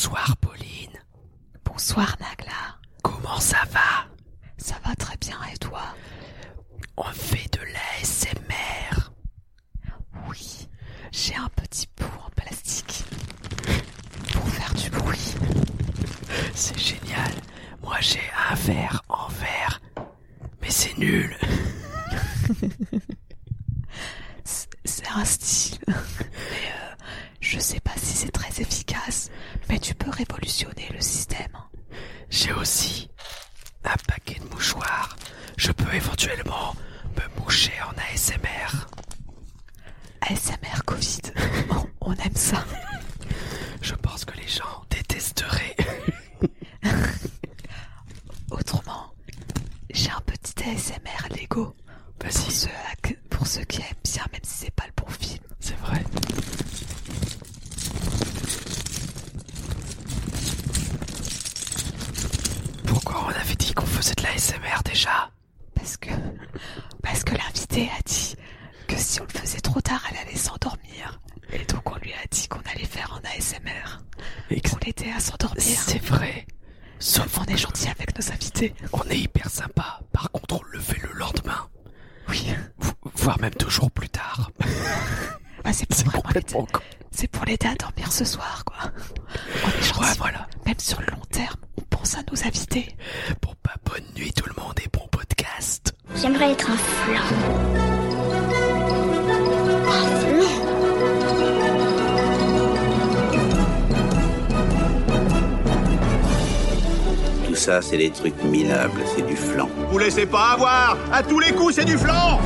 Bonsoir Pauline. Bonsoir Nagla. Comment ça va? Ça va très bien et toi? On fait de l'ASMR. Oui, j'ai un petit pot en plastique pour faire du bruit. C'est génial. Moi j'ai un verre en verre. Mais c'est nul. C'est un style. Mais euh, je sais pas si c'est très efficace. Révolutionner le système. J'ai aussi un paquet de mouchoirs. Je peux éventuellement me moucher en ASMR. ASMR Covid. On, on aime ça. Je pense que les gens détesteraient. Autrement, j'ai un petit ASMR Lego. Pour ceux, pour ceux qui aiment bien, même si c'est pas le bon film. c'est vrai. Pourquoi on avait dit qu'on faisait de l'ASMR déjà Parce que, parce que l'invité a dit que si on le faisait trop tard, elle allait s'endormir. Et donc on lui a dit qu'on allait faire en ASMR. Ex- Pour l'aider à s'endormir. C'est vrai. Sauf On est gentil avec nos invités. on est hyper sympa. Par contre, on le fait le lendemain. Oui. Vo- Voire même deux jours plus tard. Bah, c'est complètement con. C'est pour l'aider à dormir ce soir, quoi. On est gentil. Ouais, voilà. Même sur le long terme, on pense à nos invités. Bon, bah, bonne nuit tout le monde et bon podcast. J'aimerais être un flan. Un flan Tout ça, c'est des trucs minables, c'est du flan. Vous laissez pas avoir À tous les coups, c'est du flan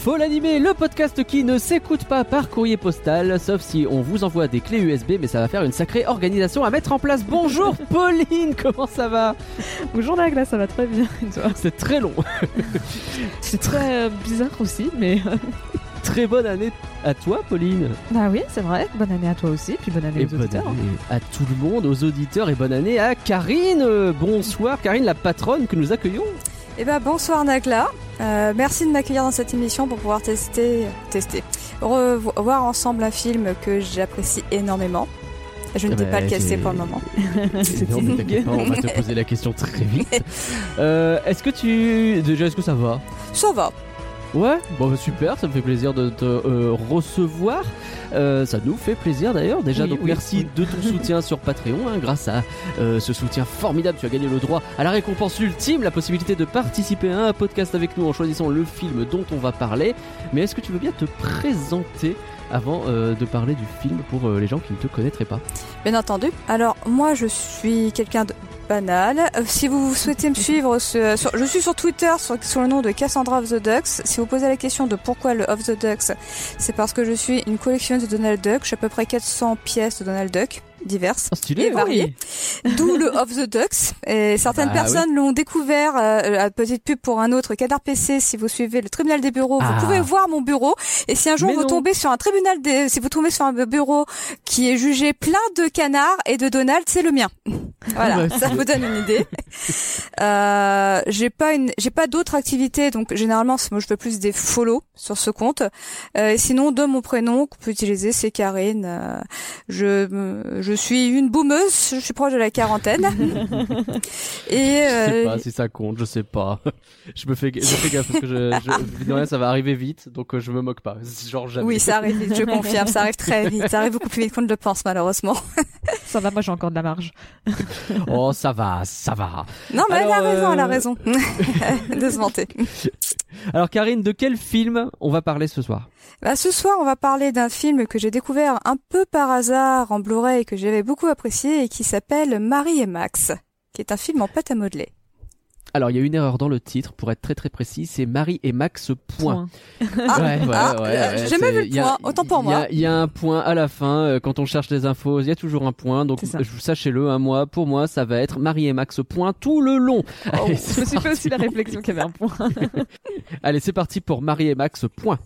Faut l'animer, le podcast qui ne s'écoute pas par courrier postal, sauf si on vous envoie des clés USB, mais ça va faire une sacrée organisation à mettre en place. Bonjour Pauline, comment ça va? Bonjour Nagla, ça va très bien. C'est très long. C'est très euh, bizarre aussi, mais. Très bonne année à toi Pauline. Bah oui, c'est vrai. Bonne année à toi aussi, puis bonne année Et aux bonne auditeurs. année à tout le monde, aux auditeurs, et bonne année à Karine. Euh, Bonsoir Karine, la patronne que nous accueillons. Eh ben bonsoir Nagla. Euh, merci de m'accueillir dans cette émission pour pouvoir tester, tester, revoir ensemble un film que j'apprécie énormément. Je ne Eh ben, pas lequel c'est- c'est pour le moment. Non, mais pas, on va te poser la question très vite. Euh, est-ce que tu... Déjà, est-ce que ça va? Ça va. Ouais, bon bah, super, ça me fait plaisir de te euh, recevoir. Euh, ça nous fait plaisir d'ailleurs. Déjà, Oui, donc oui, merci oui. de ton soutien sur Patreon. hein. grâce à euh, ce soutien formidable, tu as gagné le droit à la récompense ultime, la possibilité de participer à un podcast avec nous en choisissant le film dont on va parler. Mais est-ce que tu veux bien te présenter avant euh, de parler du film pour euh, les gens qui ne te connaîtraient pas? Bien entendu. Alors, moi, je suis quelqu'un de banal. Euh, si vous souhaitez me suivre, je suis sur Twitter sur, sur le nom de Cassandra of the Ducks. Si vous posez la question de pourquoi le of the Ducks, c'est parce que je suis une collectionneuse de Donald Duck. J'ai à peu près 400 pièces de Donald Duck, diverses. Ah, Stylé, Et varié. D'où le of the Ducks. Et certaines Ah, personnes l'ont découvert, euh, à petite pub pour un autre Canard PC. Si vous suivez le tribunal des bureaux, Ah. vous pouvez voir mon bureau. Et si un jour Mais vous non. tombez sur un tribunal des, si vous tombez sur un bureau qui est jugé plein de canards et de Donald, c'est le mien. Voilà, Ah bah, ça vous donne une idée. Euh, j'ai pas une, j'ai pas d'autres activités, donc généralement, moi je fais plus des follow sur ce compte. Euh, et sinon, de mon prénom qu'on peut utiliser, c'est Karine. Euh, je, me- je suis une boumeuse, je suis proche de la quarantaine. et Je sais euh, pas si ça compte, je sais pas. Je me fais, je fais gaffe parce que je, je, de rien, ça va arriver vite, donc euh, je me moque pas. Genre jamais. oui, ça arrive vite, je confirme, ça arrive très vite, ça arrive beaucoup plus vite qu'on ne le pense malheureusement. Ça va, moi j'ai encore de la marge. Oh, ça va, ça va. Non, mais elle a raison, elle a euh, raison de se vanter. Alors Karine, de quel film on va parler ce soir? Bah, ce soir, on va parler d'un film que j'ai découvert un peu par hasard en Blu-ray et que j'avais beaucoup apprécié et qui s'appelle Marie et Max, qui est un film en pâte à modeler. Alors il y a une erreur dans le titre, pour être très très précis, c'est Marie et Max point. Ah, ouais, ouais, ah, ouais, ouais, j'ai jamais vu le a- point, autant pour moi. Il y, a un point à la fin, euh, quand on cherche les infos, il y a toujours un point, donc sachez-le, un moi, pour moi, ça va être Marie et Max point tout le long. Oh, Allez, Je me suis fait aussi la réflexion qu'il y avait un point. Allez, c'est parti pour Marie et Max point.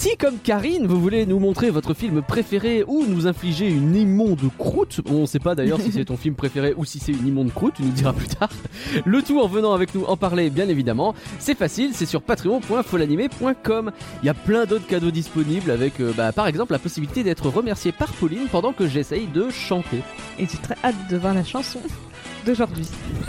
Si comme Karine, vous voulez nous montrer votre film préféré ou nous infliger une immonde croûte, on sait pas d'ailleurs si c'est ton film préféré ou si c'est une immonde croûte, tu nous diras plus tard. Le tout en venant avec nous en parler, bien évidemment. C'est facile, c'est sur patreon.folanimé.com. Il y a plein d'autres cadeaux disponibles avec, euh, bah, par exemple, la possibilité d'être remercié par Pauline pendant que j'essaye de chanter. Et j'ai très hâte de voir la chanson d'aujourd'hui.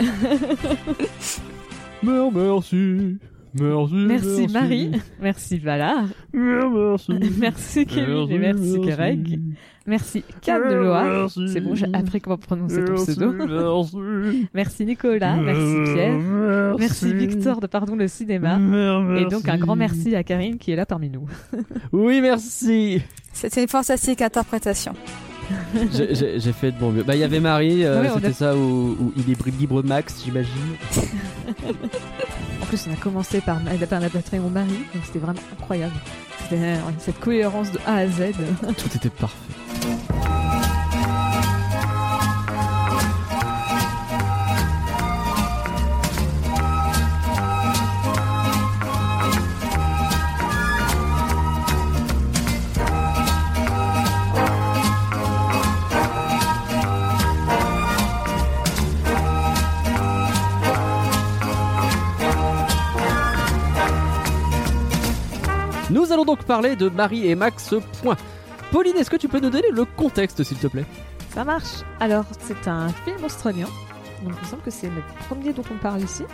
Mer- Merci, merci, Merci Marie, merci Valar, merci, merci Kevin et merci Greg, merci Cam de Loire. C'est bon, j'ai appris comment prononcer ton pseudo. Merci Nicolas, merci Pierre, merci Victor de Pardon le cinéma. Et donc un grand merci à Karine qui est là parmi nous. Oui, merci. C'était une fantastique interprétation. J'ai- fait de mon mieux. Bah, il y avait Marie, euh, Ouais, c'était a- ça où, où il est libre max, j'imagine. Plus, on a commencé par, la Patreon Marie, donc c'était vraiment incroyable. C'était euh, cette cohérence de A à Z. Tout était parfait. Parler de Marie et Max Point. Pauline, est-ce que tu peux nous donner le contexte, s'il te plaît? Ça marche. Alors, c'est un film australien. Donc, il me semble que c'est le premier dont on parle ici.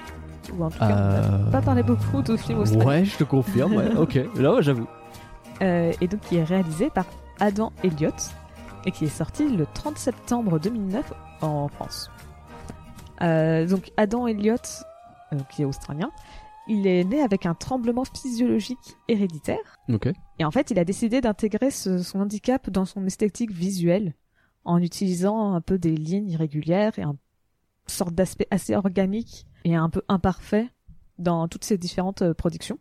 Ou en tout cas, on Euh, n'a pas parlé beaucoup de films australiens. Ouais, je te confirme, ouais, ok. Là, ouais, j'avoue. Euh, et donc, qui est réalisé par Adam Elliott et qui est sorti le 30 septembre 2009 en France. Euh, donc, Adam Elliott, euh, qui est australien, il est né avec un tremblement physiologique héréditaire. Et en fait, il a décidé d'intégrer son handicap dans son esthétique visuelle en utilisant un peu des lignes irrégulières et une sorte d'aspect assez organique et un peu imparfait dans toutes ses différentes euh, productions.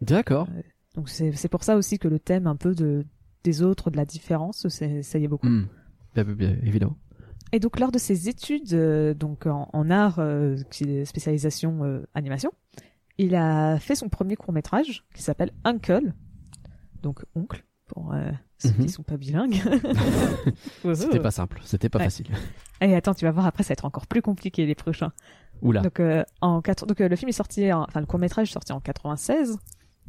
D'accord. Donc c'est pour ça aussi que le thème un peu de des autres, de la différence, ça y est beaucoup. Hmm. Bien, bien, évidemment. Et donc lors de ses études euh, donc en, en art, euh, qui est spécialisation euh, animation, il a fait son premier court métrage qui s'appelle Uncle, donc oncle pour euh, ceux Mhm. qui sont pas bilingues. C'était pas simple, c'était pas Ouais. facile. Et attends, tu vas voir après, ça va être encore plus compliqué les prochains. Oula. Donc, euh, en quatre... donc euh, le film est sorti, en- enfin le court métrage est sorti en 96,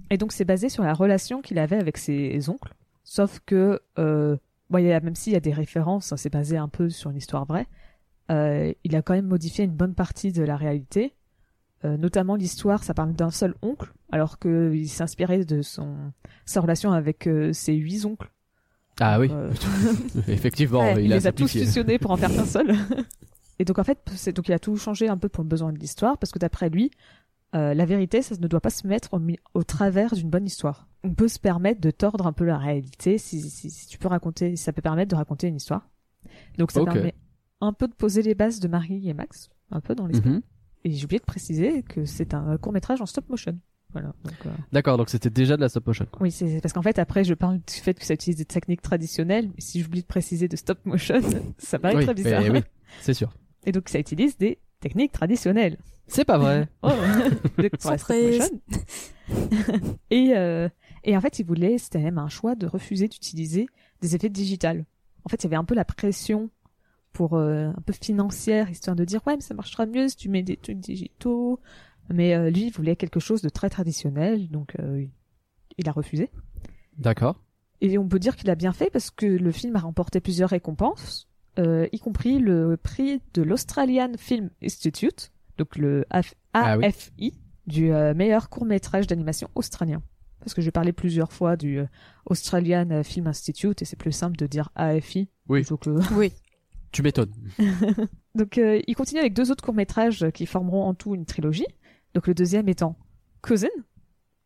et donc c'est basé sur la relation qu'il avait avec ses oncles. Sauf que, bon, il y a, même s'il y a des références, hein, c'est basé un peu sur une histoire vraie, il a quand même modifié une bonne partie de la réalité. Euh, notamment l'histoire, ça parle d'un seul oncle, alors qu'il s'inspirait de son sa relation avec euh, ses huit oncles. Ah oui, Euh, effectivement, Ouais, il, il, a les a tous fusionnés pour en faire qu'un seul. Et donc en fait, c'est donc il a tout changé un peu pour le besoin de l'histoire parce que d'après lui, euh, la vérité, ça ne doit pas se mettre au, au travers d'une bonne histoire. On peut se permettre de tordre un peu la réalité si, si, si tu peux raconter, ça peut permettre de raconter une histoire. Donc ça permet un peu de poser les bases de Marie et Max, un peu dans l'esprit. Mhm. Et j'ai oublié de préciser que c'est un court métrage en stop motion. Voilà. Donc, euh, D'accord, donc c'était déjà de la stop motion. quoi. oui, c'est parce qu'en fait après je parle du fait que ça utilise des techniques traditionnelles, mais si j'oublie de préciser de stop motion, ça paraît oui, très bizarre. mais oui, c'est sûr. Et donc ça utilise des techniques traditionnelles. C'est pas vrai. Oh, de- pour la stop motion. et euh, et en fait, il voulait, c'était même un choix de refuser d'utiliser des effets digitales. En fait, il y avait un peu la pression pour euh, un peu financière, histoire de dire ouais, mais ça marchera mieux si tu mets des trucs digitaux. Mais euh, lui, il voulait quelque chose de très traditionnel, donc euh, il a refusé. D'accord. Et on peut dire qu'il a bien fait parce que le film a remporté plusieurs récompenses, euh, y compris le prix de l'Australian Film Institute, donc le AF- Ah oui. AFI, du euh, meilleur court métrage d'animation australien. Parce que j'ai parlé plusieurs fois du euh, Australian Film Institute et c'est plus simple de dire AFI Oui. plutôt que Oui. Tu m'étonnes. donc euh, il continue avec deux autres courts métrages qui formeront en tout une trilogie. Donc le deuxième étant Cousin,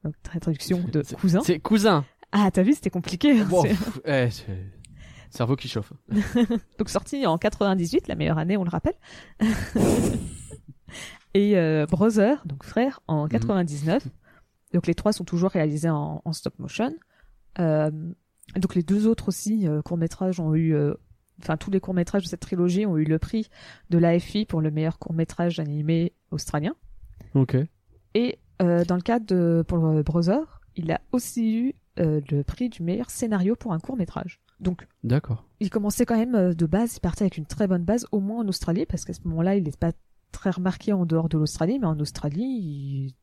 donc tra- traduction de cousin. C'est cousin. Ah t'as vu c'était compliqué. hein, Bon, pff, eh, cerveau qui chauffe. donc sorti en 98, la meilleure année, on le rappelle. Et euh, Brother, donc frère, en 99. Donc les trois sont toujours réalisés en, en stop motion. Euh, donc les deux autres aussi euh, courts métrages ont eu, enfin tous les courts métrages de cette trilogie ont eu le prix de l'AFI pour le meilleur court métrage animé australien. Ok. Et euh, dans le cadre de pour euh, Brother, il a aussi eu euh, le prix du meilleur scénario pour un court métrage. Donc, D'accord. il commençait quand même euh, de base, il partait avec une très bonne base, au moins en Australie, parce qu'à ce moment-là, il n'est pas très remarqué en dehors de l'Australie, mais en Australie,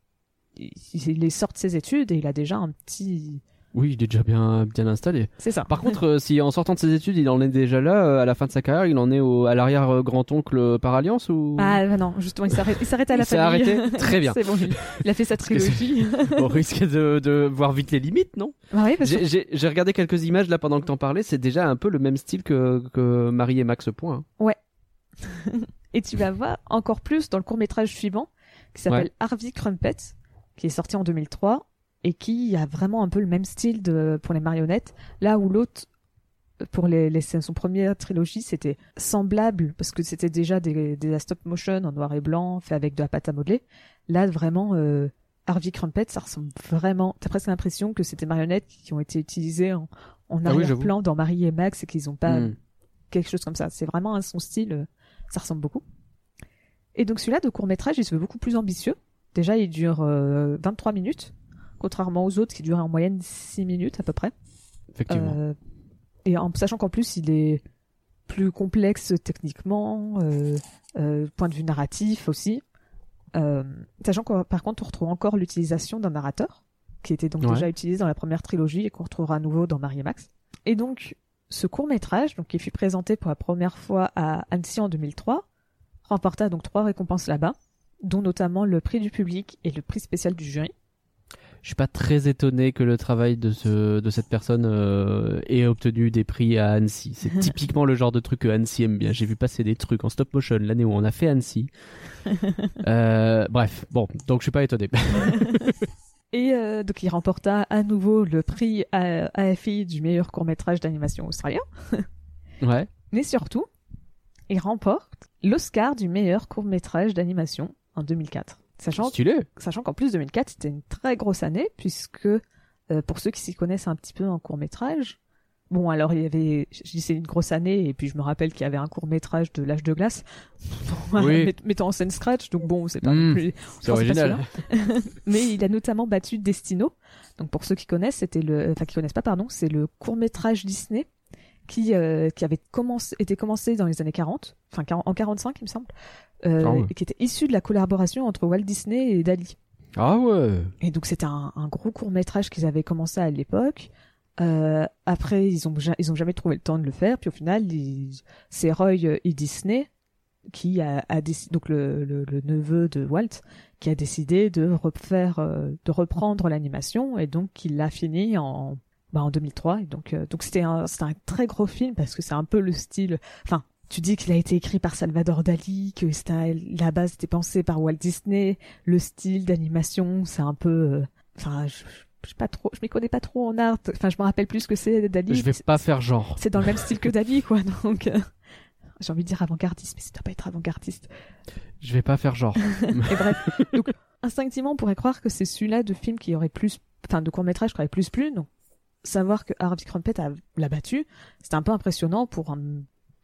il, il, il sort de ses études et il a déjà un petit... Oui, il est déjà bien, bien installé. C'est ça. Par contre, euh, si en sortant de ses études, il en est déjà là, euh, à la fin de sa carrière, il en est au, à l'arrière-grand-oncle euh, par alliance ou? Ah bah non, justement, il s'arrête, il s'arrête à la Il s'est famille. arrêté? Très bien. C'est bon, il, il a fait sa que trilogie. On risque de, de voir vite les limites, non? Bah oui, parce que J'ai j'ai- j'ai regardé quelques images là pendant que t'en parlais, c'est déjà un peu le même style que, que Marie et Max Point. hein. Et tu vas voir encore plus dans le court métrage suivant, qui s'appelle Ouais. Harvey Crumpet, qui est sorti en 2003, et qui a vraiment un peu le même style de, pour les marionnettes, là où l'autre, pour les, les- son première trilogie, c'était semblable, parce que c'était déjà des, des stop motion en noir et blanc, fait avec de la pâte à modeler. Là, vraiment, euh, Harvey Crumpet, ça ressemble vraiment, t'as presque l'impression que c'était marionnettes qui ont été utilisées en, en Ah oui, arrière-plan dans Marie et Max, et qu'ils ont pas Hmm. quelque chose comme ça. C'est vraiment son style, euh, ça ressemble beaucoup. Et donc celui-là de court métrage, il se veut beaucoup plus ambitieux. Déjà, il dure euh, 23 minutes, contrairement aux autres qui duraient en moyenne 6 minutes à peu près. Effectivement. Euh, et en sachant qu'en plus, il est plus complexe techniquement, euh, euh, point de vue narratif aussi. Sachant que par contre, on retrouve encore l'utilisation d'un narrateur, qui était donc Ouais. déjà utilisé dans la première trilogie et qu'on retrouvera à nouveau dans Marie et Max. Et donc, ce court métrage, donc qui fut présenté pour la première fois à Annecy en 2003, remporta donc trois récompenses là-bas, dont notamment le prix du public et le prix spécial du jury. Je suis pas très étonné que le travail de, ce, de cette personne euh, ait obtenu des prix à Annecy. C'est typiquement le genre de truc que Annecy aime bien. J'ai vu passer des trucs en stop motion l'année où on a fait Annecy. Euh, bref, bon, donc je suis pas étonné. Et euh, donc il remporta à nouveau le prix AFI du meilleur court métrage d'animation australien. ouais. Mais surtout, il remporte l'Oscar du meilleur court métrage d'animation en 2004. Sachant, Stylé. sachant qu'en plus 2004 c'était une très grosse année puisque euh, pour ceux qui s'y connaissent un petit peu en court métrage, bon alors il y avait, je dis c'est une grosse année et puis je me rappelle qu'il y avait un court métrage de l'âge de glace, Oui. mettant en scène Scratch donc bon c'est pas Mm. non plus C'est pas original. mais il a notamment battu Destino. Donc pour ceux qui connaissent, c'était le, enfin qui connaissent pas, pardon, c'est le court métrage Disney qui euh, qui avait commencé, été commencé dans les années 40, enfin 40 en 45 il me semble, euh, Ah ouais. et qui était issu de la collaboration entre Walt Disney et Dali. Ah ouais. Et donc c'était un, un gros court métrage qu'ils avaient commencé à l'époque. Euh, après ils ont ils ont jamais trouvé le temps de le faire. Puis au final c'est Roy E. Disney qui a, a décidé donc le, le, le neveu de Walt qui a décidé de refaire euh, de reprendre l'animation et donc il l'a fini en bah, en 2003 et donc euh, donc c'était un c'était un très gros film parce que c'est un peu le style enfin tu dis qu'il a été écrit par Salvador Dali que c'était la base était pensée par Walt Disney le style d'animation c'est un peu euh, enfin je, je sais pas trop je m'y connais pas trop en art enfin je me rappelle plus ce que c'est Dali Je vais pas faire genre. c'est dans le même style que Dali quoi donc euh, j'ai envie de dire avant-gardiste mais ça doit pas être avant-gardiste Je vais pas faire genre. et bref, donc instinctivement, on pourrait croire que c'est celui-là de film qui aurait plus, enfin de court métrage qui aurait plus plu. Donc savoir que Harvey Crumpet l'a battu, c'était un peu impressionnant pour un,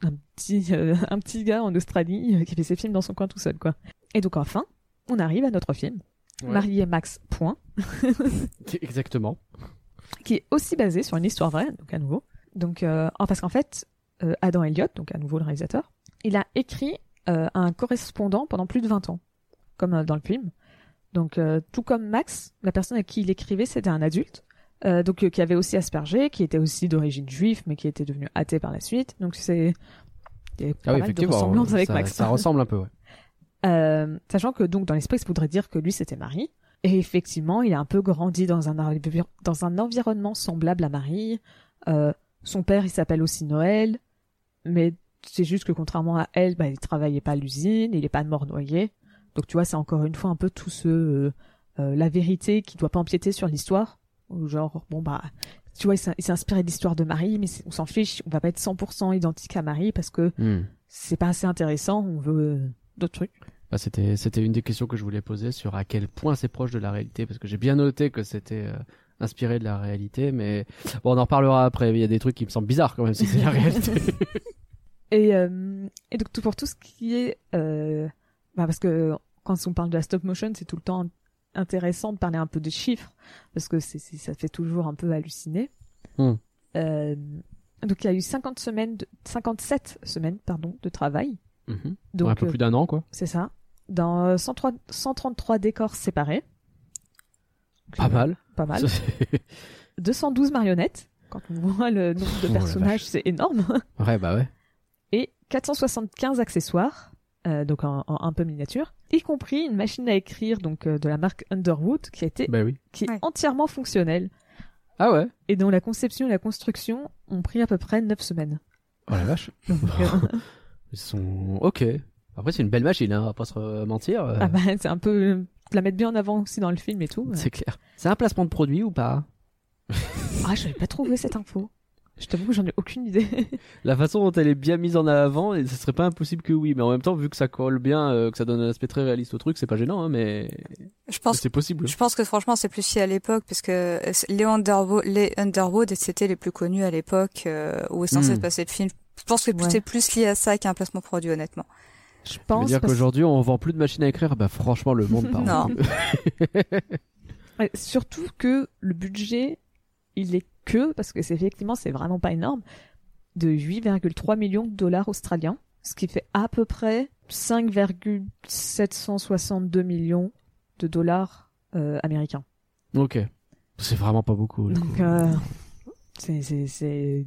un petit euh, un petit gars en Australie euh, qui fait ses films dans son coin tout seul, quoi. Et donc enfin, on arrive à notre film, Ouais. Marie et Max. Point, Exactement. qui est aussi basé sur une histoire vraie, donc à nouveau. Donc euh, parce qu'en fait, euh, Adam Elliott, donc à nouveau le réalisateur, il a écrit euh, un correspondant pendant plus de 20 ans, comme dans le film. Donc euh, tout comme Max, la personne à qui il écrivait, c'était un adulte. Euh, donc euh, qui avait aussi Asperger, qui était aussi d'origine juive, mais qui était devenu athée par la suite. Donc c'est il y a pas Ah oui, mal de effectivement. ressemblances avec ça, Max. ça ressemble un peu, ouais. Euh, sachant que donc dans l'esprit, ça voudrait dire que lui c'était Marie. Et effectivement, il a un peu grandi dans un, dans un environnement semblable à Marie. Euh, son père, il s'appelle aussi Noël, mais c'est juste que contrairement à elle, bah, il travaillait pas à l'usine, il est pas mort noyé. Donc tu vois, c'est encore une fois un peu tout ce euh, euh, la vérité qui doit pas empiéter sur l'histoire. Genre bon bah tu vois, il s'est inspiré de l'histoire de Marie, mais on s'en fiche, on va pas être 100% identique à Marie parce que Hmm. c'est pas assez intéressant. On veut euh, d'autres trucs. Bah, c'était c'était une des questions que je voulais poser sur à quel point c'est proche de la réalité parce que j'ai bien noté que c'était euh, inspiré de la réalité mais bon on en reparlera après il y a des trucs qui me semblent bizarres quand même si c'est la réalité Et, euh, et donc tout pour tout ce qui est, euh, bah parce que quand on parle de la stop motion, c'est tout le temps intéressant de parler un peu des chiffres parce que c'est, ça fait toujours un peu halluciner. Hmm. Euh, donc il y a eu 50 semaines, de, 57 semaines pardon de travail. Mhm. Donc un peu euh, plus d'un an, quoi. c'est ça. Dans euh, 103 133 décors séparés. Pas mal. Pas mal. Ça, c'est- 212 marionnettes. Quand on voit le nombre de Oh personnages, c'est énorme. ouais, bah ouais. Et 475 accessoires, euh, donc en, en un peu miniature, y compris une machine à écrire donc euh, de la marque Underwood qui a été Bah oui. qui est Ouais. entièrement fonctionnelle Ah ouais. et dont la conception et la construction ont pris à peu près 9 semaines. Oh la vache. Donc, euh, Ils sont ok. Après, c'est une belle machine, hein, on va pas se mentir. euh, ah bah, c'est un peu la mettre bien en avant aussi dans le film et tout. C'est clair. C'est un placement de produit ou pas? Ah, je n'avais pas trouvé cette info. Je t'avoue que j'en ai aucune idée. La façon dont elle est bien mise en avant, et ce serait pas impossible que oui, mais en même temps, vu que ça colle bien, euh, que ça donne un aspect très réaliste au truc, c'est pas gênant, hein, mais Je pense, c'est possible. je pense que franchement, c'est plus si à l'époque, parce que euh, les Underwood, les Underwood, c'était les plus connus à l'époque euh, où est censé Hmm. se passer le film. Je pense que Ouais. c'est plus lié à ça qu'à un placement produit, honnêtement. Je pense dire parce- qu'aujourd'hui, on vend plus de machines à écrire, bah franchement, le monde part. Non. surtout que le budget, il est que, parce que c'est effectivement, c'est vraiment pas énorme, de 8,3 millions de dollars australiens, ce qui fait à peu près 5,762 millions de dollars euh, américains. ok. C'est vraiment pas beaucoup. Donc, euh, c'est,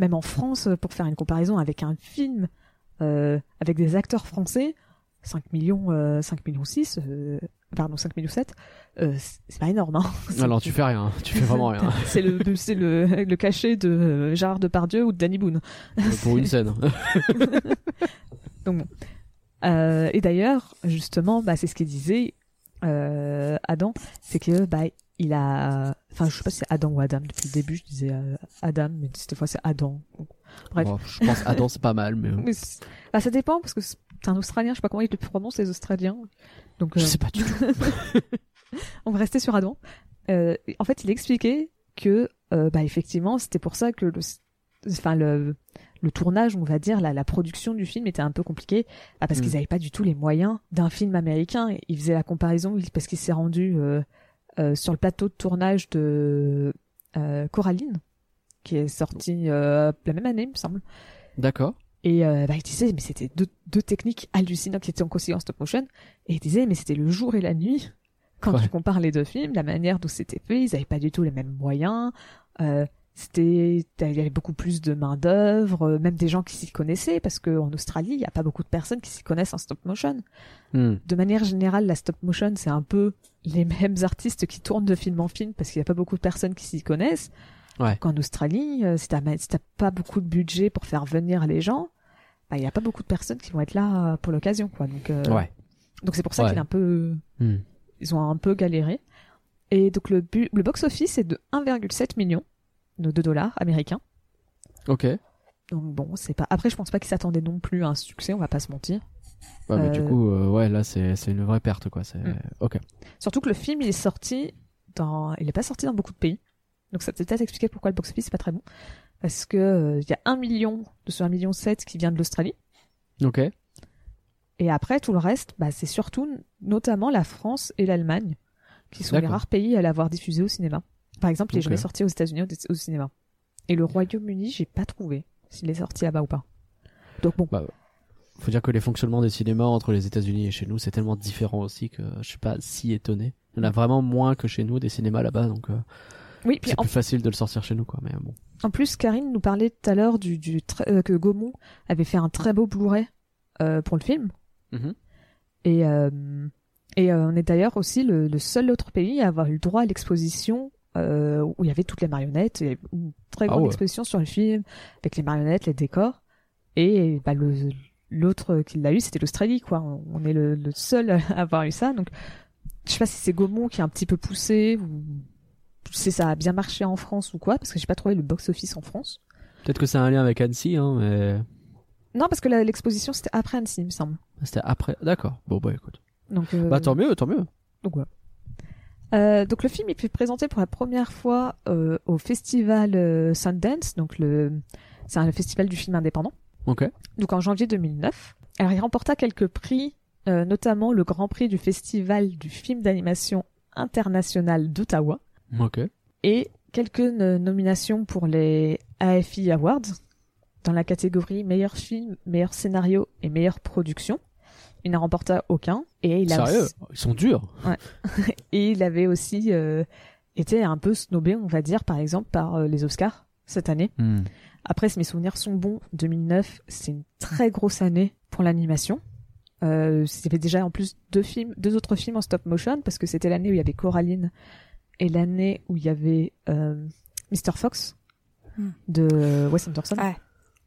même en France, pour faire une comparaison avec un film, euh, avec des acteurs français, 5 millions, euh, 5 millions 6, euh, pardon, 5 millions 7, euh, c'est pas énorme, hein. Non, non, tu fais rien. Tu fais vraiment rien. c'est le, c'est le, le cachet de euh, Gérard Depardieu ou de Danny Boone. Pour une scène. Donc bon. Euh, et d'ailleurs, justement, bah, c'est ce qu'il disait euh, Adam, c'est que bah il a, enfin je sais pas si c'est Adam ou Adam depuis le début, je disais euh, Adam, mais cette fois c'est Adam. Bref, Bon, je pense Adam, c'est pas mal, mais euh, Mais bah, ça dépend parce que c'est un Australien, je sais pas comment ils le prononcent les Australiens. Donc je euh, sais pas du tout. on va rester sur Adam. Euh, en fait, il expliquait que, euh, bah, effectivement, c'était pour ça que le, enfin, le, le tournage, on va dire, la, la production du film était un peu compliqué, bah, parce Mm. qu'ils n'avaient pas du tout les moyens d'un film américain. Il faisait la comparaison parce qu'il s'est rendu euh, euh, sur le plateau de tournage de euh, Coraline, qui est sorti euh, la même année, il me semble. D'accord. Et euh, bah, il disait, mais c'était deux, deux techniques hallucinantes qui étaient en stop motion. Et il disait, mais c'était le jour et la nuit. Quand Ouais. tu compares les deux films, la manière dont c'était fait, ils avaient pas du tout les mêmes moyens. Euh, c'était, il y avait beaucoup plus de main d'œuvre, euh, même des gens qui s'y connaissaient, parce que en Australie, il y a pas beaucoup de personnes qui s'y connaissent en stop motion. Hmm. De manière générale, la stop motion, c'est un peu les mêmes artistes qui tournent de film en film, parce qu'il y a pas beaucoup de personnes qui s'y connaissent. Ouais. Qu'en Australie, euh, si t'as pas beaucoup de budget pour faire venir les gens, bah il y a pas beaucoup de personnes qui vont être là euh, pour l'occasion, quoi. Donc, euh, Ouais. donc c'est pour ça Ouais. qu'il un peu, Hmm. ils ont un peu galéré. Et donc le, bu- le box office est de 1,7 million de, dollars américains. Ok. Donc bon, c'est pas. Après, je pense pas qu'ils s'attendaient non plus à un succès, on va pas se mentir. mais du coup, euh, ouais, là, c'est une vraie perte, quoi. C'est Hmm. ok. Surtout que le film, il est sorti dans, il est pas sorti dans beaucoup de pays. Donc ça peut peut-être expliquer pourquoi le box office c'est pas très bon. Parce que euh, il y a un million de ce 1 million 7 qui vient de l'Australie. Ok. Et après, tout le reste, bah, c'est surtout notamment la France et l'Allemagne qui sont les rares pays à l'avoir diffusé au cinéma. Par exemple, il est Ok. jamais sorti aux États-Unis au, cinéma. Et le Royaume-Uni, j'ai pas trouvé s'il est sorti là-bas ou pas. Donc bon, Faut dire que les fonctionnements des cinémas entre les États-Unis et chez nous, c'est tellement différent aussi que je suis pas si étonné. Il y en a vraiment moins que chez nous des cinémas là-bas, donc euh, oui. C'est en, plus facile de le sortir chez nous, quoi. Mais bon. en plus, Karine nous parlait tout à l'heure du, du euh, que Gaumont avait fait un très beau Blu-ray euh, pour le film. Mhm. Et, euh, et euh, on est d'ailleurs aussi le, le seul autre pays à avoir eu le droit à l'exposition euh, où il y avait toutes les marionnettes, et une très Ah grande ouais. exposition sur le film avec les marionnettes, les décors. Et bah, le l'autre qui l'a eu, c'était l'Australie, quoi. On, on est le, le seul à avoir eu ça. Donc, je sais pas si c'est Gaumont qui a un petit peu poussé ou si ça a bien marché en France ou quoi, parce que j'ai pas trouvé le box-office en France. Peut-être que c'est un lien avec Annecy, hein, mais Non, parce que la- l'exposition c'était après Annecy, il me semble. c'était après. D'accord. Bon, bah écoute. Donc, euh, Bah tant mieux, tant mieux. Donc voilà. Euh, donc le film il fut présenté pour la première fois euh, au festival euh, Sundance, donc le c'est un festival du film indépendant. Ok. Donc en janvier 2009. Alors il remporta quelques prix, euh, notamment le Grand Prix du festival du film d'animation international d'Ottawa Ok. et quelques no- nominations pour les AFI Awards dans la catégorie meilleur film, meilleur scénario et meilleure production. Il n'en remporta aucun et il a Sérieux aussi- Ils sont durs. et il avait aussi euh, été un peu snobé, on va dire, par exemple, par euh, les Oscars cette année. Hmm. Après, si mes souvenirs sont bons, 2009, c'est une très grosse année pour l'animation. Euh, il y avait déjà en plus deux films, deux autres films en stop motion parce que c'était l'année où il y avait Coraline et l'année où il y avait euh, Mr. Fox Hmm. de Wes Anderson. Ah.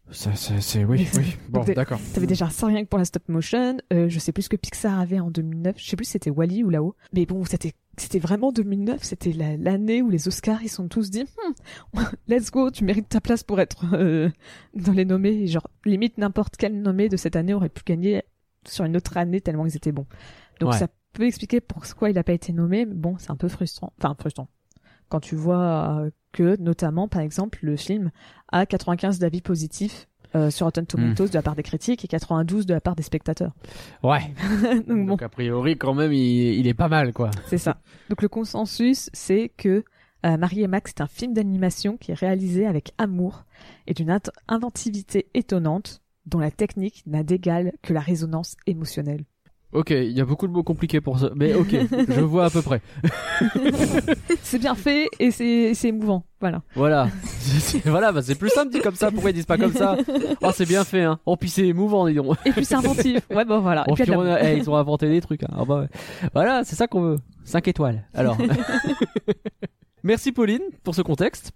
Ça, ça, c'est oui, oui. Bon, d'accord. T'avais déjà ça rien que pour la stop motion. Euh, je sais plus ce que Pixar avait en 2009. Je sais plus si c'était Wally ou là-haut. Mais bon, c'était c'était vraiment 2009. C'était la- l'année où les Oscars ils sont tous dit, Hmm, let's go, tu mérites ta place pour être euh, dans les nommés. Et genre limite n'importe quel nommé de cette année aurait pu gagner sur une autre année tellement ils étaient bons. Donc Ouais. ça peut expliquer pourquoi il a pas été nommé. Mais bon, c'est un peu frustrant. Enfin frustrant. Quand tu vois euh, que notamment par exemple le film a 95 d'avis positifs euh, sur Rotten Tomatoes de la part des critiques et 92 de la part des spectateurs. Ouais. Donc bon, Donc a priori, quand même, il, il est pas mal, quoi. c'est ça. Donc le consensus, c'est que euh, Marie et Max est un film d'animation qui est réalisé avec amour et d'une inventivité étonnante dont la technique n'a d'égal que la résonance émotionnelle. Ok, il y a beaucoup de mots compliqués pour ça, mais ok, je vois à peu près. c'est bien fait et c'est c'est émouvant. Voilà. Voilà, C'est- voilà, bah, c'est plus simple dit comme ça. Pourquoi ils disent pas comme ça? Oh, c'est bien fait, hein. Oh, puis c'est émouvant, dis donc. Et puis c'est inventif. Ouais, bon voilà. Et Oh, puis, on a- eh, ils ont inventé des trucs. Hein. Ah bah ouais. Voilà, c'est ça qu'on veut. 5 étoiles. Alors. Merci Pauline pour ce contexte.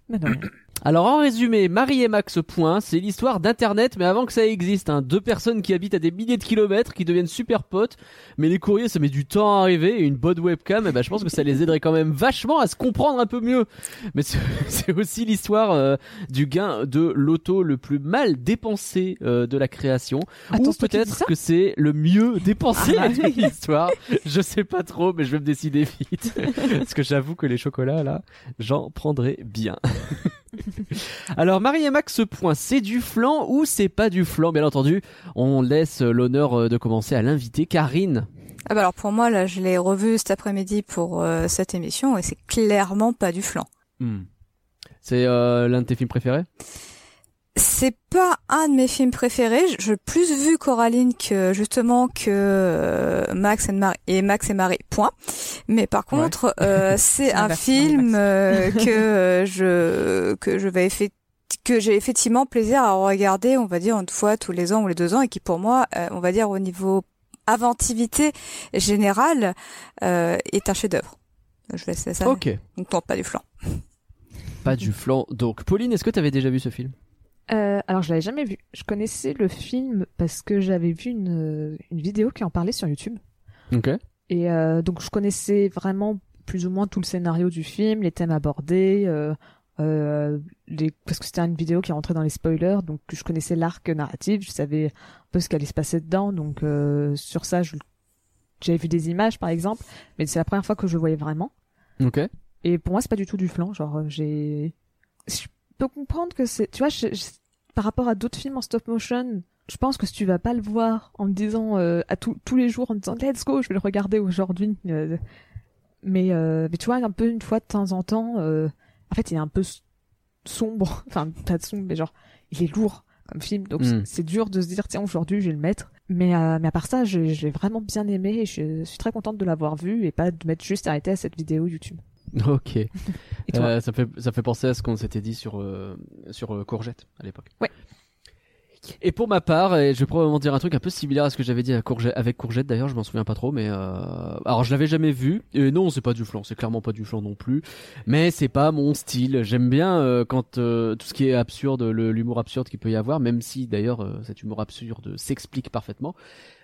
Alors en résumé, Marie et Max Point, c'est l'histoire d'internet mais avant que ça existe, hein. deux personnes qui habitent à des milliers de kilomètres, qui deviennent super potes, mais les courriers ça met du temps à arriver et une bonne webcam, et ben je pense que ça les aiderait quand même vachement à se comprendre un peu mieux. Mais c'est aussi l'histoire euh, du gain de l'auto le plus mal dépensé euh, de la création, Attends, ou peut-être que c'est le mieux dépensé Ah. de l'histoire. Je sais pas trop, mais je vais me décider vite parce que j'avoue que les chocolats là, j'en prendrai bien. Alors Marie et Max point, c'est du flan ou c'est pas du flan? Bien entendu, on laisse l'honneur euh, de commencer à l'inviter Karine. Ah bah alors pour moi là je l'ai revu cet après-midi pour euh, cette émission et c'est clairement pas du flan. Hmm. C'est euh, l'un de tes films préférés? C'est pas un de mes films préférés. J'ai plus vu Coraline que justement que euh, Max et Marie et Max et Marie. Point. Mais par contre, euh, c'est un film euh, que euh, je que je vais que j'ai effectivement plaisir à regarder, on va dire une fois tous les ans ou les deux ans, et qui pour moi, euh, on va dire au niveau inventivité générale, euh, est un chef-d'œuvre. Je vais laisser ça. Ok, Donc non, pas du flan. pas du flan. Donc Pauline, est-ce que t'avais déjà vu ce film? Euh, alors, je l'avais jamais vu. Je connaissais le film parce que j'avais vu une, une vidéo qui en parlait sur YouTube. Ok. Et euh, donc, je connaissais vraiment plus ou moins tout le scénario du film, les thèmes abordés, euh, euh, les... parce que c'était une vidéo qui rentrait dans les spoilers, donc je connaissais l'arc narratif, je savais un peu ce qui allait se passer dedans, donc euh, sur ça, je... j'avais vu des images par exemple, mais c'est la première fois que je le voyais vraiment. Ok. Et pour moi, c'est pas du tout du flan. Genre, euh, j'ai. Je peux comprendre que c'est. Tu vois, je- je- par rapport à d'autres films en stop motion, je pense que si tu vas pas le voir en me disant euh, à tous tous les jours en me disant let's go, je vais le regarder aujourd'hui. euh, mais, euh, mais tu vois, un peu une fois de temps en temps, en fait, il est un peu sombre. Enfin, pas de sombre, mais genre, il est lourd comme film. Donc, Mm. c'est- dur de se dire, tiens, aujourd'hui, je vais le mettre. Mais, mais à part ça, je, je l'ai vraiment bien aimé et je suis très contente de l'avoir vu et pas de m'être juste arrêté à cette vidéo YouTube. Ok. Et toi Euh, ça fait ça fait penser à ce qu'on s'était dit sur euh, sur euh, courgette à l'époque. Ouais. Et pour ma part, et je vais probablement dire un truc un peu similaire à ce que j'avais dit à courgette, avec courgette d'ailleurs, je m'en souviens pas trop, mais euh... alors je l'avais jamais vu. Et non, c'est pas du flan, c'est clairement pas du flan non plus. Mais c'est pas mon style. J'aime bien euh, quand euh, tout ce qui est absurde, l'humour absurde qu'il peut y avoir, même si d'ailleurs euh, cet humour absurde s'explique parfaitement.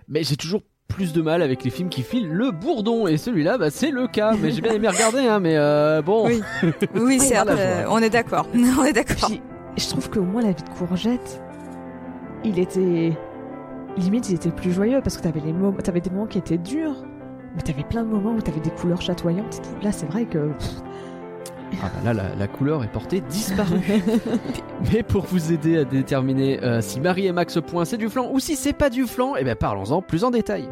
Mais j'ai toujours plus de mal avec les films qui filent le bourdon et celui-là bah, c'est le cas mais j'ai bien aimé regarder hein mais euh, bon Oui. Oui, euh, voilà. on est d'accord. on est d'accord. Je trouve qu'au moins la vie de courgette, il était limite il était plus joyeux parce que t'avais les moments, t'avais des moments qui étaient durs, mais t'avais plein de moments où t'avais des couleurs chatoyantes. et tout. Là, c'est vrai que pff, Ah bah là, la, la couleur est portée disparue. Mais pour vous aider à déterminer euh, si Marie et Max point c'est du flan ou si c'est pas du flan, eh ben parlons-en plus en détail.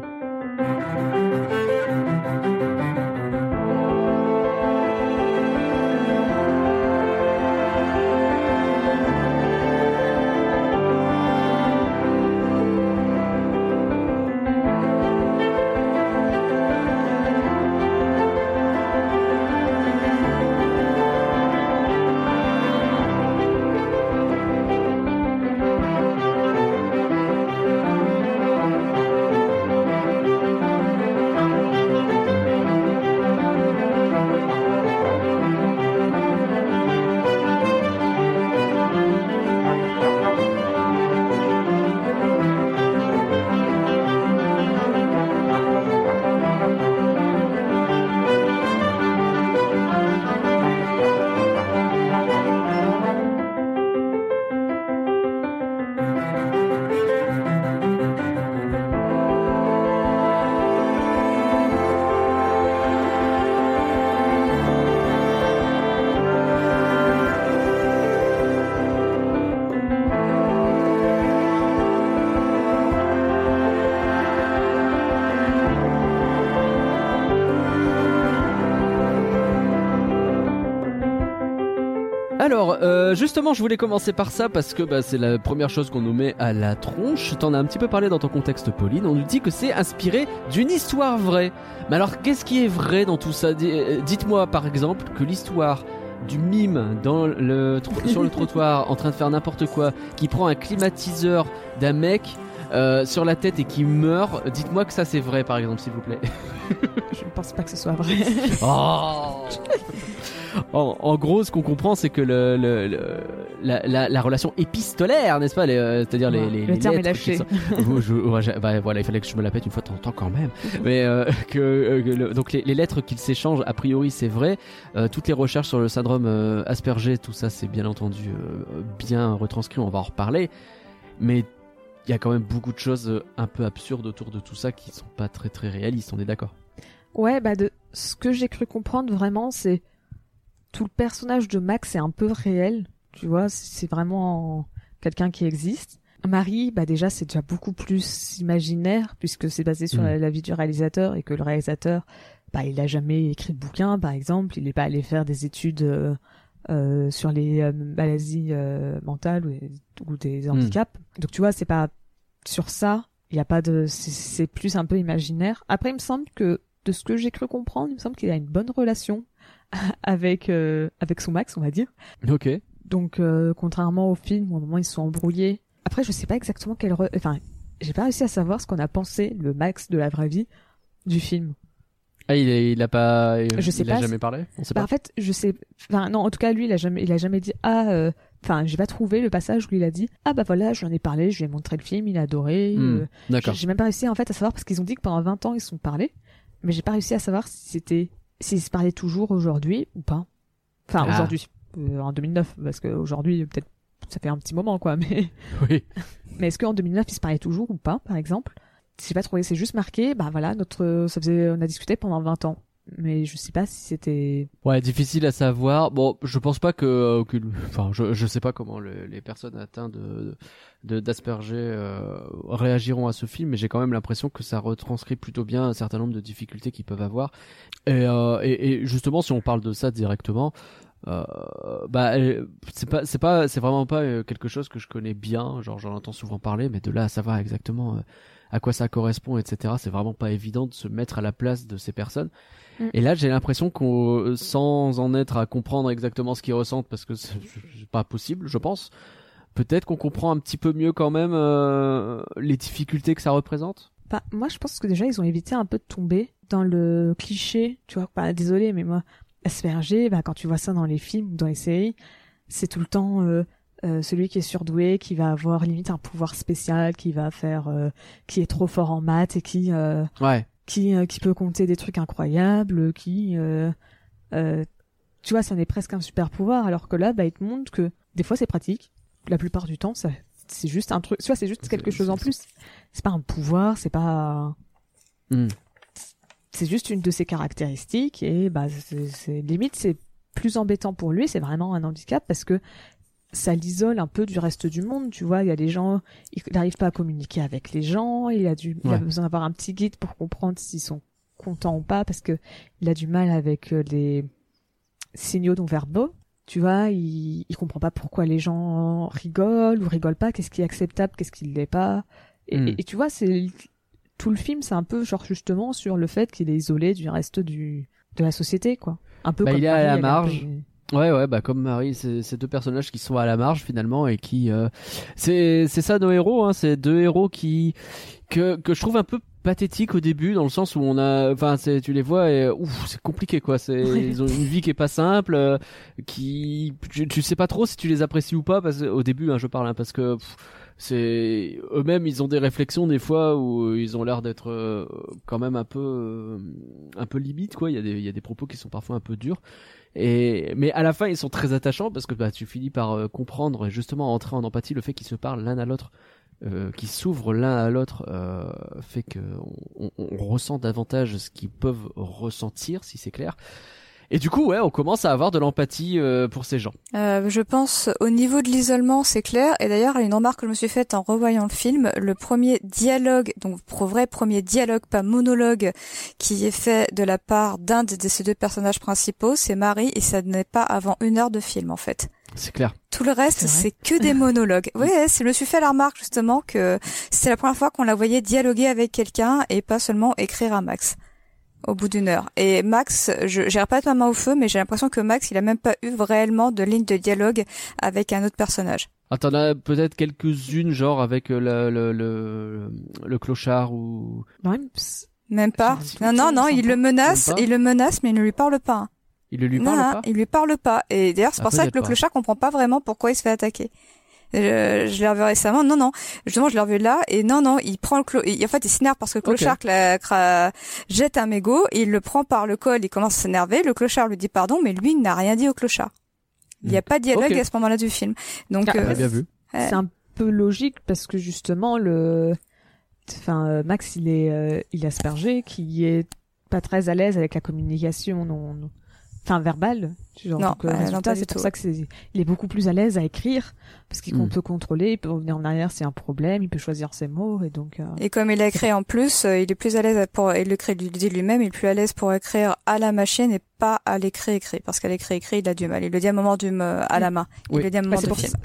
Alors, euh, justement, je voulais commencer par ça parce que bah, c'est la première chose qu'on nous met à la tronche. T'en as un petit peu parlé dans ton contexte, Pauline. On nous dit que c'est inspiré d'une histoire vraie. Mais alors, qu'est-ce qui est vrai dans tout ça? Euh, Dites-moi, par exemple, que l'histoire du mime dans le tro- sur le trottoir en train de faire n'importe quoi, qui prend un climatiseur d'un mec euh, sur la tête et qui meurt. Dites-moi que ça c'est vrai, par exemple, s'il vous plaît. Je ne pense pas que ce soit vrai. Oh en, en gros, ce qu'on comprend, c'est que le, le- le- la, la- la relation épistolaire, n'est-ce pas, euh, c'est-à-dire les, les, le terme est lâché. sont- Vous, je- ouais, j'ai- bah, voilà, il fallait que je me la pète une fois de temps en temps quand même. Mais euh, que, euh, que le- donc les, les lettres qu'ils s'échangent, a priori, c'est vrai. Euh, toutes les recherches sur le syndrome euh, Asperger, tout ça, c'est bien entendu euh, bien retranscrit. On va en reparler. Mais il y a quand même beaucoup de choses un peu absurdes autour de tout ça qui sont pas très très réalistes. On est d'accord? Ouais, bah de ce que j'ai cru comprendre vraiment, c'est tout le personnage de Max est un peu réel, tu vois, c'est vraiment quelqu'un qui existe. Marie, bah déjà c'est déjà beaucoup plus imaginaire puisque c'est basé sur Mm. la, la vie du réalisateur et que le réalisateur, bah il a jamais écrit de bouquin par exemple, il n'est pas allé faire des études euh, euh, sur les euh, maladies euh, mentales ou, ou des handicaps. Donc tu vois, c'est pas sur ça, il y a pas de c'est plus un peu imaginaire. Après il me semble que de ce que j'ai cru comprendre, il me semble qu'il a une bonne relation avec euh, avec son Max, on va dire. Ok. Donc euh, contrairement au film, au moment ils se sont embrouillés. Après, je sais pas exactement quelle re- enfin, j'ai pas réussi à savoir ce qu'on a pensé le Max de la vraie vie du film. Ah, il, il a pas. Je sais il a pas jamais si- parlé? On sait Bah, pas. en fait, je sais enfin non, en tout cas lui, il a jamais il a jamais dit ah euh, enfin, j'ai pas trouvé le passage où il a dit ah bah voilà, j'en ai parlé, je lui ai montré le film, il a adoré. Hmm, D'accord. j'ai même pas réussi en fait à savoir parce qu'ils ont dit que pendant 20 ans ils se sont parlé, mais j'ai pas réussi à savoir si c'était s'ils se parlaient toujours aujourd'hui ou pas. Enfin Ah. aujourd'hui, euh, en 2009, parce qu'aujourd'hui peut-être ça fait un petit moment quoi, mais Oui. mais est-ce qu'en 2009 ils se parlaient toujours ou pas par exemple? J'ai pas trouvé, c'est juste marqué, bah voilà notre, ça faisait, on a discuté pendant 20 ans, mais je sais pas si c'était. Ouais, difficile à savoir. Bon, je pense pas que, euh, enfin, je, je sais pas comment le- les personnes atteintes de de- d'Asperger euh, réagiront à ce film, mais j'ai quand même l'impression que ça retranscrit plutôt bien un certain nombre de difficultés qu'ils peuvent avoir. Et, euh, et, et justement, si on parle de ça directement, euh, bah, euh, c'est pas, c'est pas, c'est vraiment pas euh, quelque chose que je connais bien. Genre, j'en entends souvent parler, mais de là à savoir exactement euh, à quoi ça correspond, etc. C'est vraiment pas évident de se mettre à la place de ces personnes. Et là, j'ai l'impression qu'on, sans en être à comprendre exactement ce qu'ils ressentent, parce que c'est pas possible, je pense. Peut-être qu'on comprend un petit peu mieux quand même euh, les difficultés que ça représente. Bah, moi, je pense que déjà, ils ont évité un peu de tomber dans le cliché, tu vois. Bah, désolé, mais moi, Asperger, bah, quand tu vois ça dans les films dans les séries, c'est tout le temps euh, euh, celui qui est surdoué, qui va avoir limite un pouvoir spécial, qui va faire, euh, qui est trop fort en maths et qui, euh, Ouais. Qui, euh, qui peut compter des trucs incroyables, qui, euh, euh, tu vois, ça n'est presque un super pouvoir, alors que là, bah, il te montre que des fois c'est pratique, la plupart du temps, ça, c'est juste un truc, tu vois, c'est juste quelque chose en plus. C'est pas un pouvoir, c'est pas, Hmm. c'est juste une de ses caractéristiques et bah, c'est- limite c'est plus embêtant pour lui, c'est vraiment un handicap parce que ça l'isole un peu du reste du monde, tu vois, il y a des gens, il n'arrive pas à communiquer avec les gens, il a du, il a besoin d'avoir un petit guide pour comprendre s'ils sont contents ou pas parce que il a du mal avec euh, les signaux non verbaux. Tu vois, il, il comprend pas pourquoi les gens rigolent ou rigolent pas, qu'est-ce qui est acceptable, qu'est-ce qui l'est pas. Et, Hmm. et- et tu vois, c'est tout le film, c'est un peu genre justement sur le fait qu'il est isolé du reste du de la société, quoi. Un peu Bah, comme il est à Marie, la marge. peu- Ouais, ouais, bah comme Marie, c'est ces deux personnages qui sont à la marge finalement et qui, euh, c'est c'est ça nos héros, hein, c'est deux héros qui que que je trouve un peu pathétiques au début dans le sens où on a, enfin, c'est tu les vois et ouf, c'est compliqué quoi, c'est ils ont une vie qui est pas simple, euh, qui tu, tu sais pas trop si tu les apprécies ou pas parce au début, hein, je parle, hein, parce que c'est eux-mêmes ils ont des réflexions des fois où ils ont l'air d'être euh, quand même un peu euh, un peu limite quoi. Il y a des il y a des propos qui sont parfois un peu durs et mais à la fin ils sont très attachants parce que bah tu finis par euh, comprendre et justement entrer en empathie le fait qu'ils se parlent l'un à l'autre euh, qui s'ouvrent l'un à l'autre euh, fait que on, on- on ressent davantage ce qu'ils peuvent ressentir si c'est clair Et du coup, ouais, on commence à avoir de l'empathie euh, pour ces gens. Euh, je pense au niveau de l'isolement, c'est clair. Et d'ailleurs, une remarque que je me suis faite en revoyant le film, le premier dialogue, donc pour vrai premier dialogue, pas monologue, qui est fait de la part d'un de ces deux personnages principaux, c'est Marie, et ça n'est pas avant une heure de film en fait. C'est clair. Tout le reste, C'est que des monologues. Oui, je me suis fait la remarque justement que c'était la première fois qu'on la voyait dialoguer avec quelqu'un et pas seulement écrire à Max au bout d'une heure. Et Max, je j'irai pas ma main au feu, mais j'ai l'impression que Max, il a même pas eu réellement de ligne de dialogue avec un autre personnage. Ah, t'en as peut-être quelques-unes, genre avec euh, le, le, le, le clochard ou... Non, même, pas. Non, non, non, il le menace, il le menace, mais il ne lui parle pas. Il ne lui non, parle hein, pas il lui parle pas. Et d'ailleurs, c'est Ah, pour ça que le pas. clochard comprend pas vraiment pourquoi il se fait attaquer. Euh, je l'ai revu récemment. Non, non. Justement, je l'ai revu là. Et non, non, il prend le clo... et En fait, il s'énerve parce que le clochard cla- cra- jette un mégot. Il le prend par le col. Il commence à s'énerver. Le clochard lui dit pardon, mais lui il n'a rien dit au clochard. Il n'y a pas de dialogue à ce moment-là du film. Donc, Ah, euh, bien vu. c'est un peu logique parce que justement le, enfin Max il est, euh, il est aspergé, qui est pas très à l'aise avec la communication non, non- enfin verbale. Genre, Non, donc, euh, euh, non, c'est pour tout. ça que c'est, il est beaucoup plus à l'aise à écrire parce qu'il Mm. peut contrôler, il peut revenir en arrière s'il y a un problème, il peut choisir ses mots et donc. euh, Et comme il a écrit en plus, euh, il est plus à l'aise pour, il le crée, il le dit lui-même, il est plus à l'aise pour écrire à la machine et pas à l'écrit écrit. Parce qu'à l'écrit écrit, il a du mal. Il le dit à un moment du, me- à la main. Il Oui. le dit à un Bah, moment de film. ça.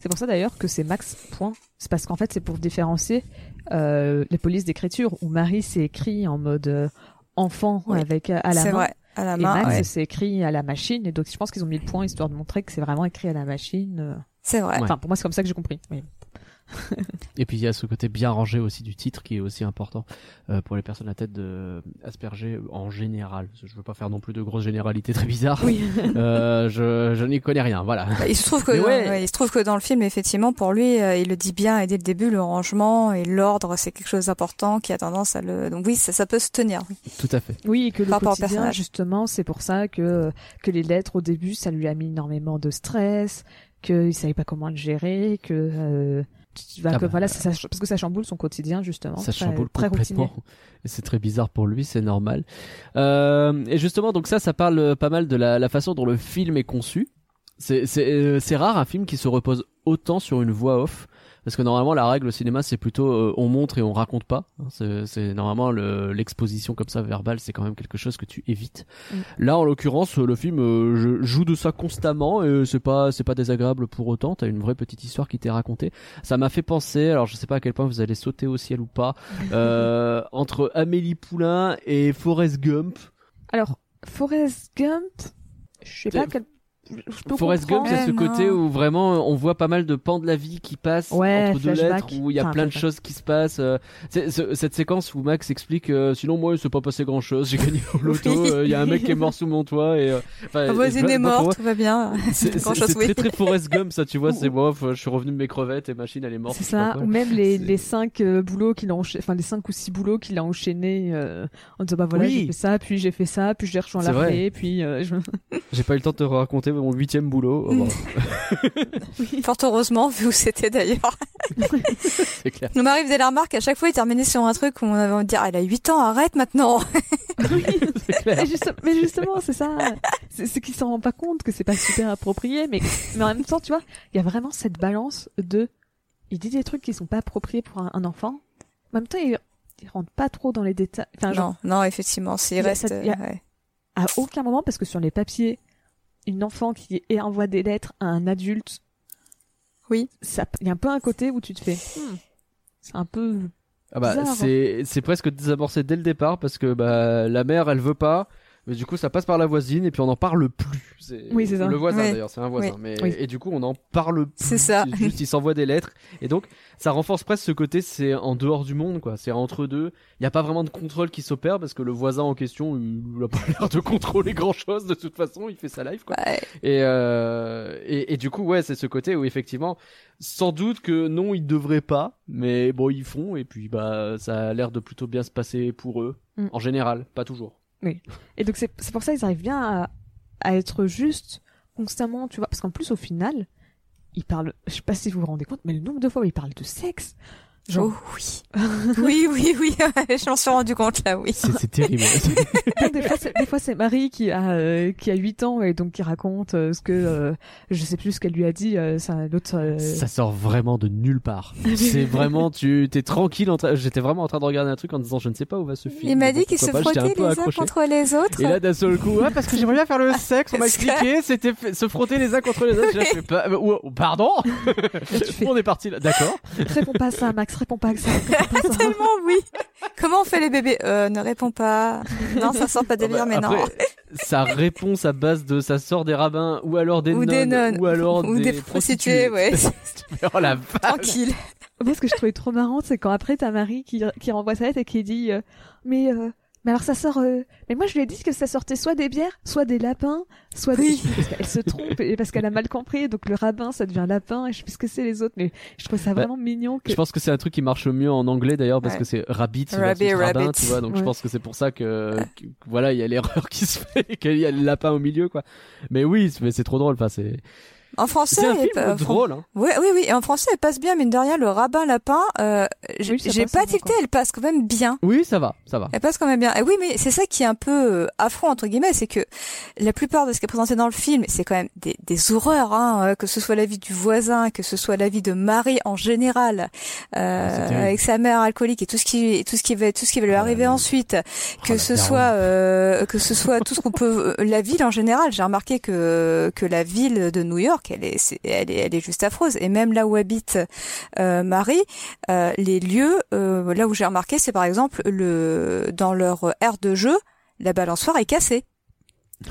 C'est pour ça d'ailleurs que c'est Max point. C'est parce qu'en fait c'est pour différencier euh, les polices d'écriture où Marie c'est écrit en mode euh, enfant Oui. avec euh, à la C'est main vrai. À la et main, Max ouais. c'est écrit à la machine et donc je pense qu'ils ont mis le point histoire de montrer que c'est vraiment écrit à la machine. C'est vrai. Ouais. Enfin pour moi c'est comme ça que j'ai compris. Oui. Et puis il y a ce côté bien rangé aussi du titre qui est aussi important euh, pour les personnes à tête de Asperger en général. Je veux pas faire non plus de grosses généralités très bizarres. Oui. Euh, je je n'y connais rien. Voilà. Bah, il se trouve que dans, ouais. ouais, il se trouve que dans le film effectivement pour lui euh, il le dit bien et dès le début le rangement et l'ordre c'est quelque chose d'important qui a tendance à le donc oui ça, ça peut se tenir oui. Tout à fait. Oui, et que le Par rapport quotidien, personnage. justement, c'est pour ça que que les lettres au début, ça lui a mis énormément de stress, qu'il savait pas comment le gérer, que euh, Ah bah, voilà, ça, ça- parce que ça chamboule son quotidien justement. Ça très- chamboule très complètement. c'est très bizarre pour lui, c'est normal. Euh, et justement, donc ça, ça parle euh, pas mal de la, la façon dont le film est conçu. Euh, c'est rare un film qui se repose autant sur une voix off. Parce que normalement, la règle au cinéma, c'est plutôt euh, on montre et on raconte pas. Hein, C'est normalement le- l'exposition comme ça verbale, c'est quand même quelque chose que tu évites. Mm. Là, en l'occurrence, le film euh, je- joue de ça constamment et c'est pas c'est pas désagréable pour autant. T'as une vraie petite histoire qui t'est racontée. Ça m'a fait penser, alors je sais pas à quel point vous allez sauter au ciel ou pas, euh, entre Amélie Poulain et Forrest Gump. Alors, Forrest Gump, je sais pas quel. Je Forrest Gump, c'est ce côté non. où vraiment on voit pas mal de pans de la vie qui passent Ouais, entre deux lettres, où il y a Enfin, plein de choses qui se passent. euh, cette séquence où Max explique, euh, sinon moi il s'est pas passé grand chose, j'ai gagné au loto, Oui. euh, il y a un mec qui est mort sous mon toit et. euh, enfin, La voisine et- est pour morte tout va bien C'est oui. très très Forrest Gump ça, tu vois, c'est moi, je suis revenu de mes crevettes et machine elle est morte. C'est ça, ou même les, les cinq euh, boulots qu'il a enchaîné, enfin les cinq ou six boulots qu'il a enchaînés euh, en disant bah voilà Oui. j'ai fait ça, puis j'ai fait ça, puis j'ai rejoint l'armée, puis euh. J'ai pas eu le temps de te raconter mon huitième boulot. Oh, bon, fort heureusement vu où c'était d'ailleurs c'est clair. nous m'arrive des remarques à chaque fois il terminait sur un truc où on avait envie de dire ah, elle a 8 ans arrête maintenant C'est clair. mais, juste- mais justement c'est ça, c'est c'est qu'il s'en rend pas compte que c'est pas super approprié, mais mais en même temps tu vois, il y a vraiment cette balance de, il dit des trucs qui sont pas appropriés pour un, un enfant, en même temps il, il rentre pas trop dans les détails, enfin genre non non effectivement s'il reste cette- il y a- ouais. à aucun moment parce que sur les papiers une enfant qui envoie des lettres à un adulte Oui. ça il y a un peu un côté où tu te fais hmm, c'est un peu Ah bah, hein. c'est c'est presque désamorcé dès le départ parce que bah la mère elle veut pas mais du coup ça passe par la voisine et puis on n'en parle plus c'est Oui, c'est ça. le voisin Oui. d'ailleurs c'est un voisin Oui. mais Oui. et du coup on n'en parle plus C'est ça. juste il s'envoie des lettres et donc ça renforce presque ce côté c'est en dehors du monde quoi c'est entre deux il y a pas vraiment de contrôle qui s'opère parce que le voisin en question il a pas l'air de contrôler grand chose de toute façon il fait sa life quoi Ouais. et, euh, et, et du coup, ouais, c'est ce côté où effectivement, sans doute que non, ils devraient pas, mais bon, ils font, et puis bah, ça a l'air de plutôt bien se passer pour eux, Mm. en général, pas toujours. et donc c'est pour ça qu'ils arrivent bien à, à être juste constamment tu vois parce qu'en plus au final ils parlent je sais pas si vous vous rendez compte mais le nombre de fois où ils parlent de sexe Genre, Oh oui. oui, oui, oui, je m'en suis rendu compte là, oui. C'est terrible. Des fois, c'est, Marie qui a euh, qui a 8 ans et donc qui raconte euh, ce que euh, je sais plus ce qu'elle lui a dit. euh, ça, l'autre. euh, ça sort vraiment de nulle part. C'est vraiment, tu t'es tranquille. En train... J'étais vraiment en train de regarder un truc en disant, je ne sais pas où va ce film. Il m'a dit qu'ils se pas, peu les uns contre les autres. Et là, d'un seul coup, ah, parce que j'aimerais bien faire le sexe, on m'a expliqué, c'était se frotter les uns contre les autres. J'ai fait pas, euh, oh, pardon? fais- On est parti là, d'accord. Réponds pas à ça, Max. Réponds pas à ça. pas ça. Tellement oui. Comment on fait les bébés? Euh, ne réponds pas. Non, ça sort pas de délire, mais non. Sa réponse à base de ça sort des rabbins ou alors des Ou nonnes des nonnes. ou alors Ou des prostituées, ouais. oh la vache. Tranquille. Moi, ce que je trouvais trop marrant, c'est quand après t'as Marie qui, qui renvoie sa lettre et qui dit euh, mais euh, mais alors ça sort euh, mais moi je lui ai dit que ça sortait soit des bières, soit des lapins, soit Oui. des parce qu'elle se trompe et parce qu'elle a mal compris donc le rabbin ça devient lapin et je sais plus ce que c'est les autres mais je trouve ça Bah, vraiment mignon que Je pense que c'est un truc qui marche mieux en anglais d'ailleurs parce Ouais. que c'est rabbit Rabbit, versus rabbin, rabbit. tu vois. Donc je pense que c'est pour ça que, que- voilà, il y a l'erreur qui se fait, qu'il y a le lapin au milieu, quoi. Mais oui, mais c'est trop drôle. Enfin, c'est En français, c'est un il film drôle. Hein. Oui, oui, oui. Et en français, elle passe bien, mine de rien. Le rabbin lapin, euh, j'ai Oui, pas tilté, elle passe quand même bien. Oui, ça va, ça va. Elle passe quand même bien. Et oui, mais c'est ça qui est un peu euh, affront entre guillemets, c'est que la plupart de ce qui est présenté dans le film, c'est quand même des, des horreurs, hein, euh, que ce soit la vie du voisin, que ce soit la vie de Marie en général, euh, terrible. avec sa mère alcoolique et tout ce qui, tout ce qui va, tout ce qui va lui Oh, arriver ensuite, que la ce soit, euh, que ce soit tout ce qu'on peut, euh, la ville en général. J'ai remarqué que que la ville de New York, elle est, elle est, elle est juste affreuse. Et même là où habite euh, Marie, euh, les lieux, euh, là où j'ai remarqué, c'est par exemple le dans leur aire de jeu, la balançoire est cassée.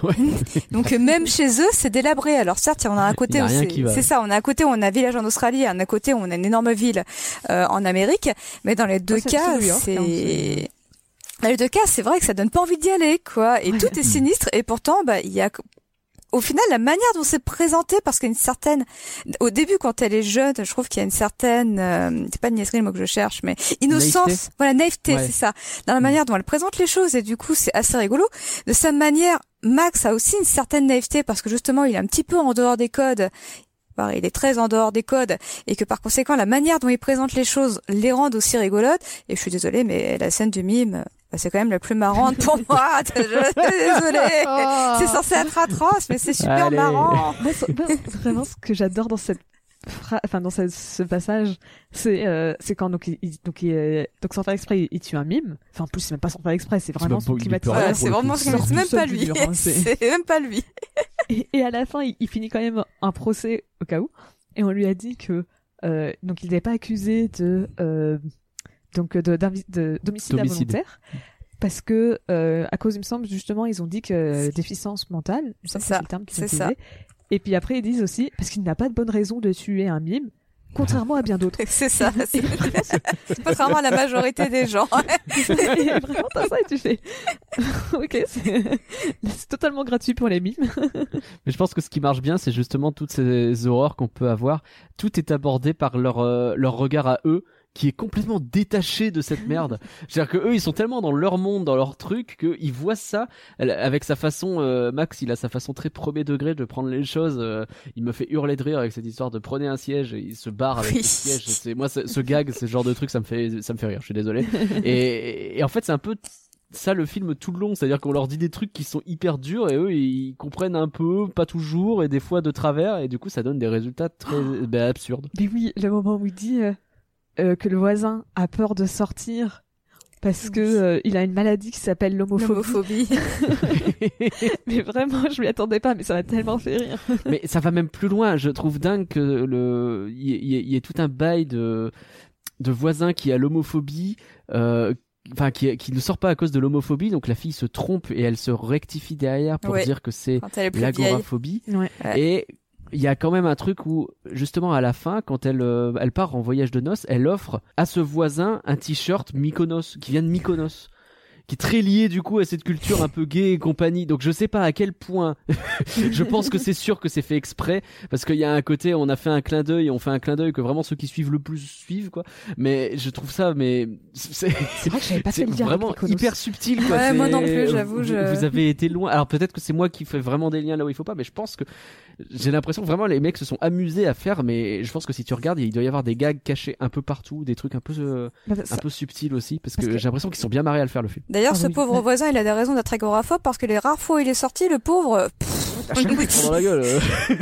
Ouais. Donc euh, même chez eux, c'est délabré. Alors certes, on a un côté c'est ça, on a un côté où on a un village en Australie, et un côté où on a une énorme ville euh, en Amérique, mais dans les deux Ah, cas, York, hein, c'est c'est- dans les deux cas, c'est vrai que ça donne pas envie d'y aller, quoi. Et Ouais. tout est sinistre. Et pourtant, bah, il y a, au final, la manière dont c'est présenté, parce qu'il y a une certaine, au début, quand elle est jeune, je trouve qu'il y a une certaine, euh, c'est pas niaiserie le mot que je cherche, mais innocence. Naïveté. Voilà, naïveté, Ouais. c'est ça. Dans la manière dont elle présente les choses. Et du coup, c'est assez rigolo. De sa manière, Max a aussi une certaine naïveté parce que justement, il est un petit peu en dehors des codes. Enfin, il est très en dehors des codes et que par conséquent la manière dont il présente les choses les rend aussi rigolotes. Et je suis désolée mais la scène du mime bah, c'est quand même la plus marrante pour moi. Je suis désolée. C'est censé être atroce mais c'est super Allez. marrant. Moi, moi, vraiment ce que j'adore dans cette enfin dans ce, ce passage, c'est euh, c'est quand donc il, il- donc il, euh, donc sans faire exprès il, il tue un mime. Enfin en plus c'est même pas sans faire exprès, c'est vraiment même son pas- Voilà, pour c'est vraiment c'est même seul pas du lui. hein, c'est- même pas lui. Et, à la fin, il, il finit quand même un procès au cas où. Et on lui a dit que euh, donc il n'est pas accusé de euh, donc de, d'homicide involontaire. Parce que euh, à cause il me semble justement ils ont dit que déficience mentale, C'est ça, c'est le terme qu'ils ont utilisé. Et puis après ils disent aussi parce qu'il n'a pas de bonne raison de tuer un mime, contrairement à bien d'autres. c'est ça c'est contrairement à la majorité des gens et vraiment t'as ça et tu fais ok c'est c'est totalement gratuit pour les mimes. Mais je pense que ce qui marche bien, c'est justement toutes ces horreurs qu'on peut avoir. Tout est abordé par leur euh, leur regard à eux qui est complètement détaché de cette merde. C'est-à-dire que eux, ils sont tellement dans leur monde, dans leur truc, qu'ils voient ça avec sa façon. euh, Max, il a sa façon très premier degré de prendre les choses. euh, il me fait hurler de rire avec cette histoire de prenez un siège et il se barre avec le siège. C'est moi, ce, gag, ce genre de truc, ça me fait ça me fait rire. Je suis désolé. et, et en fait, c'est un peu ça le film tout le long, c'est-à-dire qu'on leur dit des trucs qui sont hyper durs et eux ils comprennent un peu, pas toujours et des fois de travers et du coup ça donne des résultats très ben, absurdes. Mais oui, le moment où il dit euh, euh, que le voisin a peur de sortir parce que euh, il a une maladie qui s'appelle l'homophobie. mais vraiment, je m'y attendais pas, mais ça m'a tellement fait rire. Mais ça va même plus loin, je trouve dingue que le il y, y ait- il y ait tout un bail de de voisins qui a l'homophobie euh, Enfin, qui, qui ne sort pas à cause de l'homophobie, donc la fille se trompe et elle se rectifie derrière pour Ouais. dire que c'est l'agoraphobie. Ouais. Et il y a quand même un truc où, justement, à la fin, quand elle, euh, elle part en voyage de noces, elle offre à ce voisin un t-shirt Mykonos, qui vient de Mykonos. Qui est très lié du coup à cette culture un peu gay et compagnie. Donc je sais pas à quel point. je pense que c'est sûr que c'est fait exprès parce qu'il y a un côté, on a fait un clin d'œil, on fait un clin d'œil que vraiment ceux qui suivent le plus suivent quoi. Mais je trouve ça, mais c'est C'est vrai que j'avais pas fait le vraiment hyper subtil quoi. Ouais, moi non plus, j'avoue, Vous, je- vous avez été loin. Alors peut-être que c'est moi qui fais vraiment des liens là où il faut pas, mais je pense que j'ai l'impression que vraiment les mecs se sont amusés à faire. Mais je pense que si tu regardes, il doit y avoir des gags cachés un peu partout, des trucs un peu euh, Bah, un peu subtils aussi, parce, Parce que, que- j'ai l'impression qu'ils sont bien marrés à le faire le film. D'ailleurs, Ah ce oui. pauvre voisin, il a des raisons d'être agoraphobe parce que les rares fois où il est sorti, le pauvre, pff, dans la gueule. euh.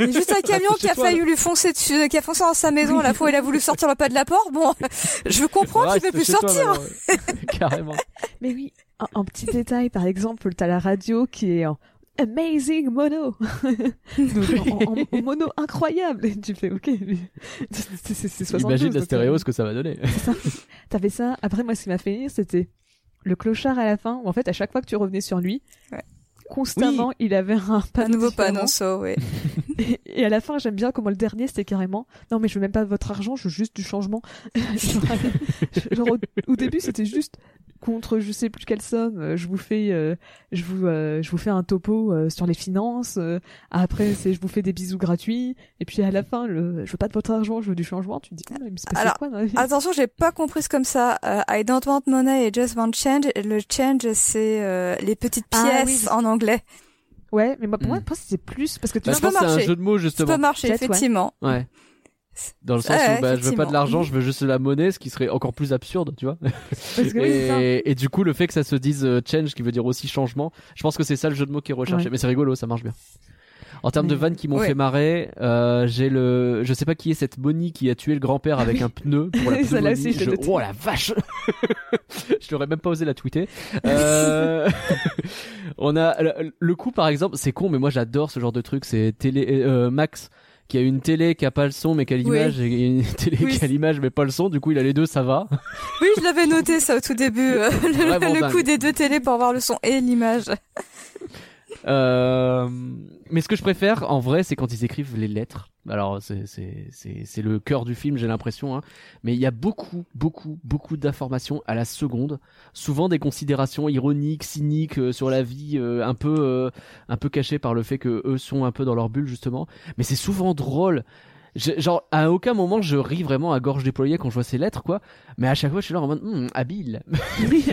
juste un camion Chez qui a failli lui foncer dessus, qui a foncé dans sa maison la fois où il a voulu sortir le pas de la porte. Bon, je comprends qu'il Reste peut plus toi, sortir. Carrément. Mais oui, un, un petit détail, par exemple, t'as la radio qui est en Amazing mono, Donc, en, en- en mono incroyable. Et tu fais ok, c'est c'est- c'est 72. Imagine la stéréo euh, ce que ça va donner. T'avais ça. Après, moi, ce qui m'a fait rire, c'était le clochard à la fin, où en fait, à chaque fois que tu revenais sur lui, Ouais. constamment, il avait un Un panneau nouveau différent. panneau, ça, ouais. Et, et à la fin, j'aime bien comment le dernier, c'était carrément, non, mais je veux même pas votre argent, je veux juste du changement. genre, genre, au, au début, c'était juste contre je sais plus quelle somme, euh, je vous fais, euh, je vous, euh, je vous fais un topo euh, sur les finances. euh, après, c'est je vous fais des bisous gratuits. Et puis à la fin, le, je veux pas de votre argent, je veux du changement. Tu te dis, ah, mais c'est Alors, quoi Attention, j'ai pas compris ce comme ça. Euh, I don't want money, I just want change. Le change, c'est euh, les petites Ah, pièces oui. en anglais. Ouais, mais moi, pour moi, Hmm. pour moi, c'était plus parce que tu Bah, je pense que c'est un marcher. jeu de mots Ça justement. peut marcher, Peut-être, ouais. effectivement. Ouais. Dans le sens où bah, je veux pas de l'argent, je veux juste de la monnaie, ce qui serait encore plus absurde, tu vois. parce que oui, c'est ça. Et, du coup, le fait que ça se dise euh, change, qui veut dire aussi changement, je pense que c'est ça le jeu de mots qui est recherché. Ouais. Mais c'est rigolo, ça marche bien. En termes de vannes qui m'ont Ouais. fait marrer, euh, j'ai le, je sais pas qui est cette Bonnie qui a tué le grand-père avec un pneu pour la Celle-là pneumonie. aussi, je. Oh la vache Je n'aurais même pas osé la tweeter. Euh... On a le, le coup par exemple, c'est con, mais moi j'adore ce genre de truc. C'est télé euh, Max qui a une télé qui a pas le son mais qui a l'image et une télé Oui. qui a l'image mais pas le son. Du coup, il a les deux, ça va. Oui, je l'avais noté ça au tout début. euh, le le dingue. coup des deux télés pour avoir le son et l'image. Euh, mais ce que je préfère, en vrai, c'est quand ils écrivent les lettres. Alors, c'est c'est c'est c'est le cœur du film, j'ai l'impression. Hein. Mais il y a beaucoup, beaucoup, beaucoup d'informations à la seconde. Souvent des considérations ironiques, cyniques euh, sur la vie, euh, un peu euh, un peu cachées par le fait que eux sont un peu dans leur bulle justement. Mais c'est souvent drôle. Genre à aucun moment je ris vraiment à gorge déployée quand je vois ces lettres quoi mais à chaque fois je suis là en mode Hum, habile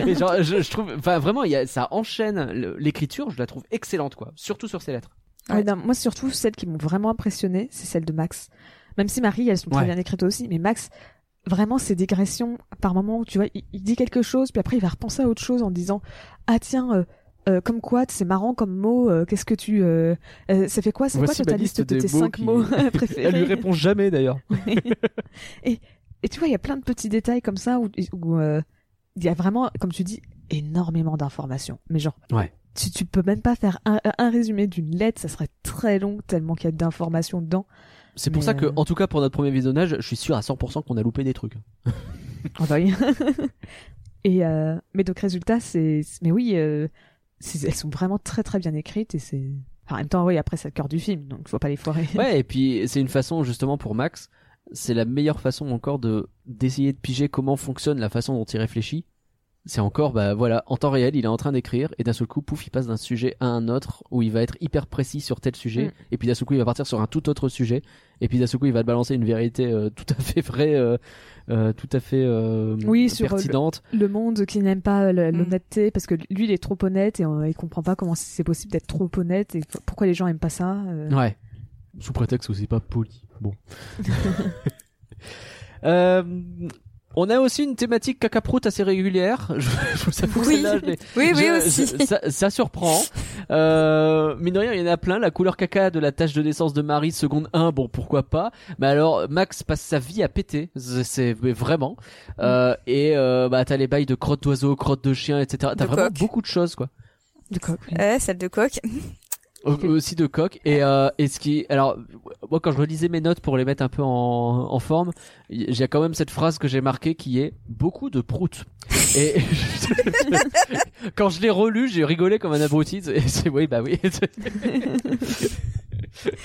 et genre, je, je trouve, enfin vraiment, il y a, ça enchaîne l'écriture. Je la trouve excellente, quoi. Surtout sur ces lettres. Ouais, non, moi, surtout, celles qui m'ont vraiment impressionné, c'est celles de Max. Même si Marie, elles sont très Ouais. bien écrites aussi, mais Max, vraiment, ces digressions, par moment, tu vois, il, il dit quelque chose, puis après, il va repenser à autre chose en disant, ah tiens, euh, euh, comme quoi, c'est marrant comme mot, euh, qu'est-ce que tu, euh, euh, ça fait quoi, c'est quoi sur ta liste de tes cinq qui- mots préférés Elle lui répond jamais d'ailleurs. et, et tu vois, il y a plein de petits détails comme ça où, euh, il y a vraiment, comme tu dis, énormément d'informations. Mais genre, Ouais. tu, tu peux même pas faire un, un résumé d'une lettre, ça serait très long tellement qu'il y a d'informations dedans. C'est pour ça que, euh, en tout cas, pour notre premier visionnage, je suis sûr à 100% qu'on a loupé des trucs. Ah bah oui. et euh, mais donc résultat, c'est, mais oui, euh, elles sont vraiment très très bien écrites et c'est. En même temps, oui, après c'est le cœur du film, donc faut pas les foirer. Ouais, et puis c'est une façon justement pour Max, c'est la meilleure façon encore de d'essayer de piger comment fonctionne la façon dont il réfléchit. C'est encore, bah voilà, en temps réel, il est en train d'écrire et d'un seul coup, pouf, il passe d'un sujet à un autre où il va être hyper précis sur tel sujet Mm. et puis d'un seul coup, il va partir sur un tout autre sujet et puis d'un seul coup, il va te balancer une vérité euh, tout à fait vraie, euh, euh, tout à fait euh, Oui, sur, euh, pertinente. le monde qui n'aime pas le- Mm. l'honnêteté parce que lui il est trop honnête et euh, il comprend pas comment c'est possible d'être trop honnête et pourquoi les gens aiment pas ça. euh. Ouais. Sous prétexte que c'est pas poli. Bon. euh, on a aussi une thématique cacaproute assez régulière. Je, je vous avoue que Oui. je Oui, oui, je- aussi. je- ça, ça surprend. Euh, mine de rien, il y en a plein. La couleur caca de la tâche de naissance de Marie, seconde 1, bon, pourquoi pas. Mais alors, Max passe sa vie à péter. C'est c'est- mais vraiment. Euh, et euh, bah, t'as les bails de crotte d'oiseau, crotte de chien, etc. T'as De vraiment coq. beaucoup de choses, quoi. Du coq, oui. Ouais, celle de coq. Au- aussi de coq. Et euh, et ce qui alors moi quand je relisais mes notes pour les mettre un peu en, en forme y- j'ai quand même cette phrase que j'ai marquée qui est beaucoup de prout et quand je l'ai relu j'ai rigolé comme un abruti. Et c'est oui bah oui.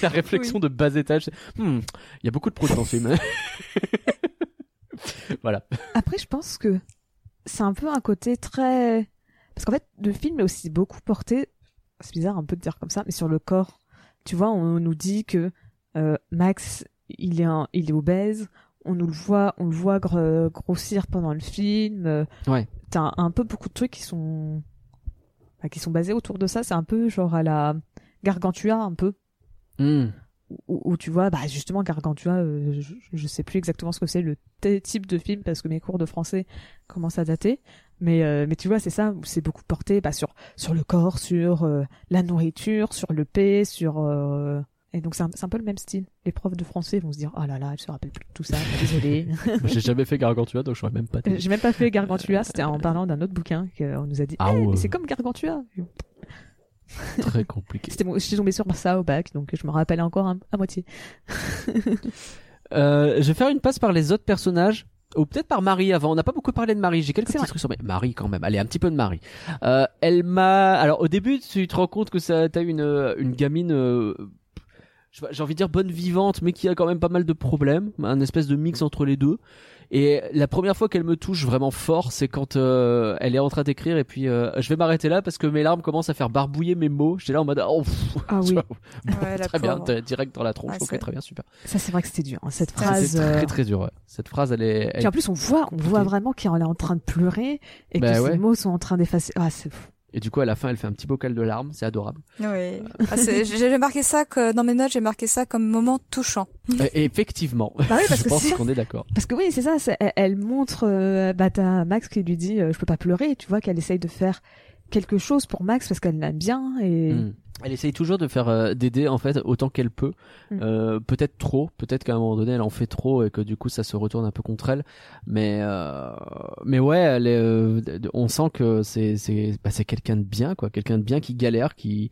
La réflexion de bas étage. C'est, Hmm, il y a beaucoup de prout dans ce film voilà. Après je pense que c'est un peu un côté très parce qu'en fait, le film est aussi beaucoup porté, c'est bizarre un peu de dire comme ça, mais sur le corps. Tu vois, on nous dit que euh, Max, il est, un, il est obèse. On nous le voit, on le voit gr- grossir pendant le film. euh, Ouais. T'as un, un peu beaucoup de trucs qui sont, bah, qui sont basés autour de ça. C'est un peu genre à la Gargantua, un peu Hmm. où, où tu vois, bah justement Gargantua, euh, je, je sais plus exactement ce que c'est le type de film parce que mes cours de français commencent à dater. Mais euh, mais tu vois, c'est ça, c'est beaucoup porté bah, sur sur le corps, sur euh, la nourriture, sur le paix, sur euh, et donc c'est un, peu le même style. Les profs de français vont se dire, oh là là, je me rappelle plus de tout ça, désolé. J'ai jamais fait Gargantua, donc je saurais même pas. dire. J'ai même pas fait Gargantua, c'était en parlant d'un autre bouquin qu'on nous a dit, Ah Eh, ouais. mais c'est comme Gargantua. Très compliqué. C'était, je suis tombée sur ça au bac, donc je me rappelle encore un- à moitié. Euh, je vais faire une passe par les autres personnages. Ou peut-être par Marie avant. On n'a pas beaucoup parlé de Marie. J'ai quelques petits trucs sur Marie. Quand même. Allez, un petit peu de Marie. Euh, elle m'a. Alors au début, tu te rends compte que ça, t'as une euh, une gamine. euh, J'ai envie de dire bonne vivante, mais qui a quand même pas mal de problèmes. Un espèce de mix entre les deux. Et la première fois qu'elle me touche vraiment fort, c'est quand euh, elle est en train d'écrire et puis euh, je vais m'arrêter là parce que mes larmes commencent à faire barbouiller mes mots. J'étais là en mode oh, pff, Ah oui. vois. Bon, Ouais, la très bien, direct dans la tronche. Ok, très bien, super. Ça, c'est vrai que c'était dur. hein, cette phrase. C'était euh, très très dur. Ouais. Cette phrase, elle est. elle Puis en plus, on voit, on voit vraiment qu'elle est en train de pleurer et Bah que ouais. ses mots sont en train d'effacer. Ah, c'est fou. Et du coup, à la fin, elle fait un petit bocal de larmes. C'est adorable. Oui. Ah, c'est- j'ai marqué ça que dans mes notes, j'ai marqué ça comme moment touchant. Et effectivement. Bah oui, parce je que pense qu'on est d'accord. Parce que oui, c'est ça. elle montre, euh, bah, t'as Max qui lui dit, euh, je peux pas pleurer. Tu vois qu'elle essaye de faire quelque chose pour Max parce qu'elle l'aime bien et. Mm. Elle essaye toujours de faire euh, d'aider en fait autant qu'elle peut. Mm. Euh, peut-être trop, peut-être qu'à un moment donné elle en fait trop et que du coup ça se retourne un peu contre elle. Mais euh, mais ouais, elle est, euh, on sent que c'est c'est bah, c'est quelqu'un de bien quoi, quelqu'un de bien qui galère, qui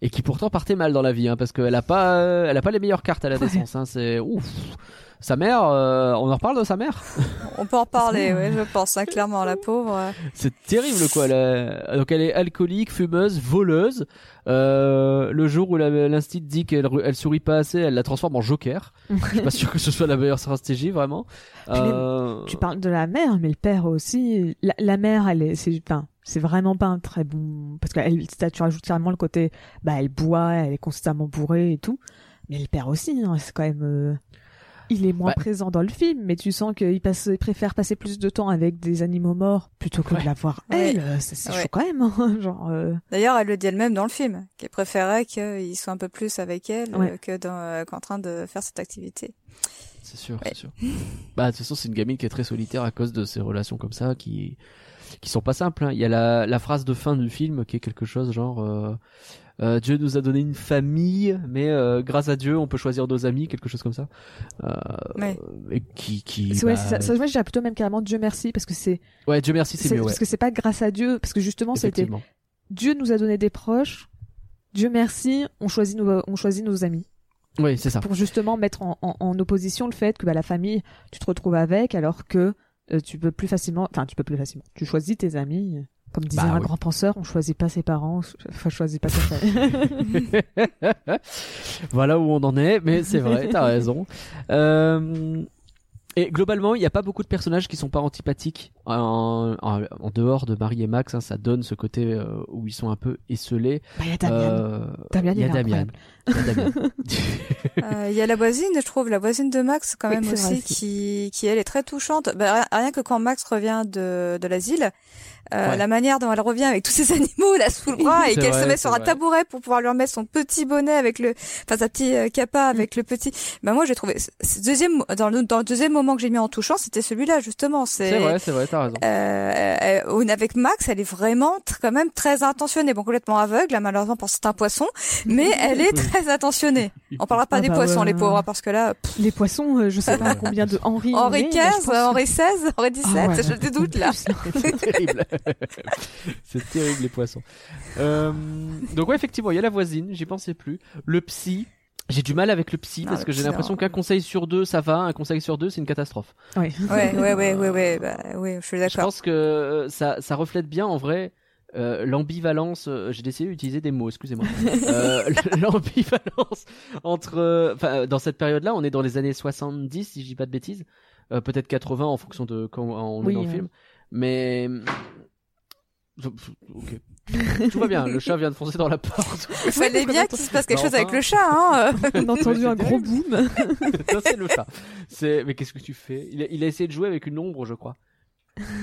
et qui pourtant partait mal dans la vie hein, parce qu'elle a pas euh, elle a pas les meilleures cartes à la Ouais. naissance. Hein, c'est ouf. Sa mère, euh, on en reparle de sa mère? On peut en reparler, oui, je pense, hein, clairement, la pauvre. C'est terrible quoi. Elle Donc elle est alcoolique, fumeuse, voleuse. Euh, le jour où l'instit dit qu'elle elle sourit pas assez, elle la transforme en joker. Je suis pas sûr que ce soit la meilleure stratégie vraiment. Euh, Tu parles de la mère, mais le père aussi. La, la mère, elle est, c'est, enfin, c'est vraiment pas un très bon, parce qu'elle, tu rajoutes carrément le côté, bah, elle boit, elle est constamment bourrée et tout. Mais le père aussi, hein, c'est quand même, euh, il est moins Bah. présent dans le film, mais tu sens qu'il passe, il préfère passer plus de temps avec des animaux morts plutôt que Ouais. de la voir Ouais. elle. Euh, C'est, c'est Ouais. chaud quand même, hein, genre, euh, D'ailleurs, elle le dit elle-même dans le film, qu'elle préférait qu'il soit un peu plus avec elle euh, Ouais. que dans, euh, qu'en train de faire cette activité. C'est sûr, Ouais. c'est sûr. Bah de toute façon c'est une gamine qui est très solitaire à cause de ces relations comme ça qui qui sont pas simples. hein. Il y a la la phrase de fin du film qui est quelque chose genre euh, Dieu nous a donné une famille, mais euh, grâce à Dieu on peut choisir nos amis, quelque chose comme ça. Euh, Ouais. Et qui qui ouais, bah, c'est ça, ça, moi, je dirais plutôt même carrément Dieu merci, parce que c'est, ouais Dieu merci c'est mieux ouais. parce que c'est pas grâce à Dieu, parce que justement, c'était. Dieu nous a donné des proches. Dieu merci, on choisit nos, on choisit nos amis. Oui c'est ça. pour justement mettre en, en, en opposition le fait que bah, la famille, tu te retrouves avec, alors que euh, tu peux plus facilement, enfin tu peux plus facilement, tu choisis tes amis. Comme disait Bah un oui. grand penseur, on choisit pas ses parents, enfin choisit pas sa famille. voilà où on en est, mais c'est vrai, t'as raison. Euh, et globalement, il n'y a pas beaucoup de personnages qui sont pas antipathiques en, en, en dehors de Marie et Max. hein, ça donne ce côté euh, où ils sont un peu esselés. Bah, il y a Damian. Euh, Damian, il y a. Il Damian. Euh, Il y a la voisine, je trouve, la voisine de Max quand Oui, même aussi, qui, qui elle est très touchante. Bah, rien- rien que quand Max revient de, de l'asile, euh, Ouais. la manière dont elle revient avec tous ces animaux là sous le bras et C'est qu'elle se met c'est sur un vrai. tabouret pour pouvoir lui remettre son petit bonnet avec le, enfin sa petite euh, capa avec le petit. Bah moi j'ai trouvé, ce deuxième, dans le, dans le deuxième moment que j'ai mis en touchant, c'était celui-là justement. c'est vrai, c'est vrai, t'as raison. Euh, euh, avec Max, elle est vraiment quand même très intentionnée. Bon, complètement aveugle, là, malheureusement pour certains poissons, mais elle est très attentionnée. On parlera pas Ah des bah poissons, ouais. les pauvres, hein, parce que là, pff, Les poissons, euh, je sais pas combien de Henri. Henri est, mais je XV, pense Henri que- XVI, Henri XVII, Ah ouais, je te doute là. plus, là. c'est terrible. c'est terrible les poissons. Euh, donc ouais, effectivement, il y a la voisine, j'y pensais plus. Le psy. J'ai du mal avec le psy Non, parce le que j'ai l'impression qu'un conseil sur deux ça va, un conseil sur deux c'est une catastrophe. Oui. Ouais, ouais, ouais, ouais, ouais, bah, oui, je suis Je d'accord. pense que euh, ça, ça reflète bien en vrai euh, l'ambivalence. euh, J'ai essayé d'utiliser des mots, excusez-moi. euh, l'ambivalence entre, euh, enfin, dans cette période-là, on est dans les années 70, si je dis pas de bêtises, euh, peut-être 80 en fonction de quand on est Oui, dans le film. Mais Ok. Tout va bien. Le chat vient de foncer dans la porte. Il fallait bien qu'il se passe quelque chose avec le chat, hein. On a entendu un gros boom. Ça c'est le chat. C'est. Mais qu'est-ce que tu fais? Il a, il a essayé de jouer avec une ombre, je crois.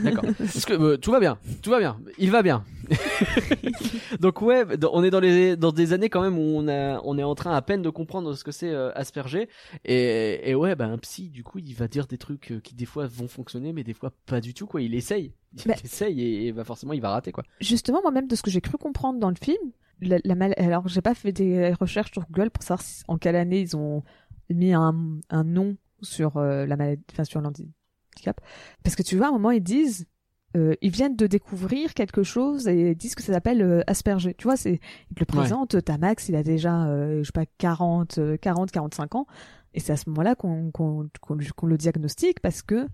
D'accord. Parce que euh, tout va bien, tout va bien, il va bien. Donc ouais, on est dans les dans des années quand même où on a on est en train à peine de comprendre ce que c'est euh, Asperger et, et ouais bah un psy du coup il va dire des trucs euh, qui des fois vont fonctionner mais des fois pas du tout quoi. Il essaye, il Mais- essaye et, et bah forcément il va rater quoi. Justement, moi-même, de ce que j'ai cru comprendre dans le film, la, la mal... alors j'ai pas fait des recherches sur Google pour savoir si- en quelle année ils ont mis un, un nom sur euh, la maladie, enfin sur l'handicap, parce que tu vois, à un moment ils disent, euh, ils viennent de découvrir quelque chose et ils disent que ça s'appelle euh, Asperger. Tu vois, c'est ils te le Ouais. présentent. Ta Max, il a déjà, euh, je sais pas, 40, euh, 40, 45 ans, et c'est à ce moment-là qu'on qu'on qu'on lui- qu'on le diagnostique parce que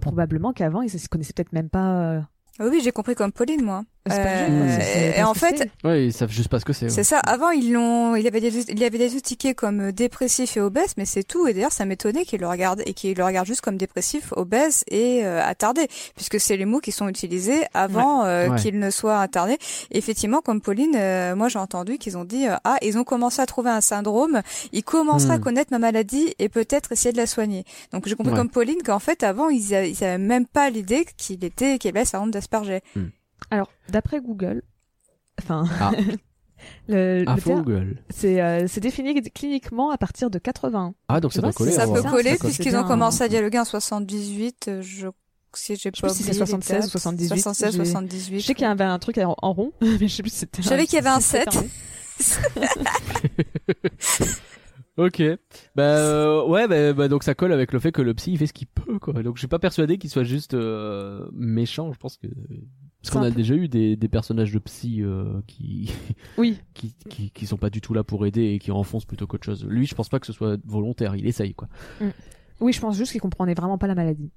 probablement qu'avant ils se connaissaient peut-être même pas. euh, Ah oui, j'ai compris comme Pauline, moi. Asperger, Euh, c'est- et en fait, Ouais ils savent juste pas ce que c'est. ouais. C'est ça. Avant, ils l'ont, il avait des, il avait diagnostiqué comme euh, dépressif et obèse, mais c'est tout. Et d'ailleurs, ça m'étonnait qu'il le regarde et qu'il le regarde juste comme dépressif, obèse et euh, attardé, puisque c'est les mots qui sont utilisés avant euh, Ouais. qu'il ne soit attardé. Et effectivement, comme Pauline, euh, moi j'ai entendu qu'ils ont dit euh, ah, ils ont commencé à trouver un syndrome, ils commenceraient à Hmm. connaître ma maladie et peut-être essayer de la soigner. Donc j'ai compris Ouais. comme Pauline qu'en fait avant ils, a- ils avaient même pas l'idée qu'il était, qu'il avait le syndrome d'Asperger. Alors, d'après Google, enfin, Ah. le, le Info terme, Google. c'est euh, c'est défini cliniquement à partir de 80. Ah donc ça doit vois, coller. ça peut coller puisqu'ils ont commencé hein. à dialoguer en 78, euh, je si j'ai pas plus si c'est oublié les 76 ou dates. 78, 76, j'ai- 78. Je sais qu'il y avait un truc en, en rond, mais je sais plus si c'était. Je savais qu'il y avait un si c'était 7. rond. Ok. Bah euh, ouais, bah, bah, donc ça colle avec le fait que le psy il fait ce qu'il peut quoi. Donc je suis pas persuadé qu'il soit juste euh, méchant. Je pense que parce qu'on a déjà eu des, des personnages de psy euh, qui, Oui, qui qui qui sont pas du tout là pour aider et qui enfoncent plutôt qu'autre chose. Lui, je pense pas que ce soit volontaire. Il essaye quoi. oui, je pense juste qu'il comprenait vraiment pas la maladie.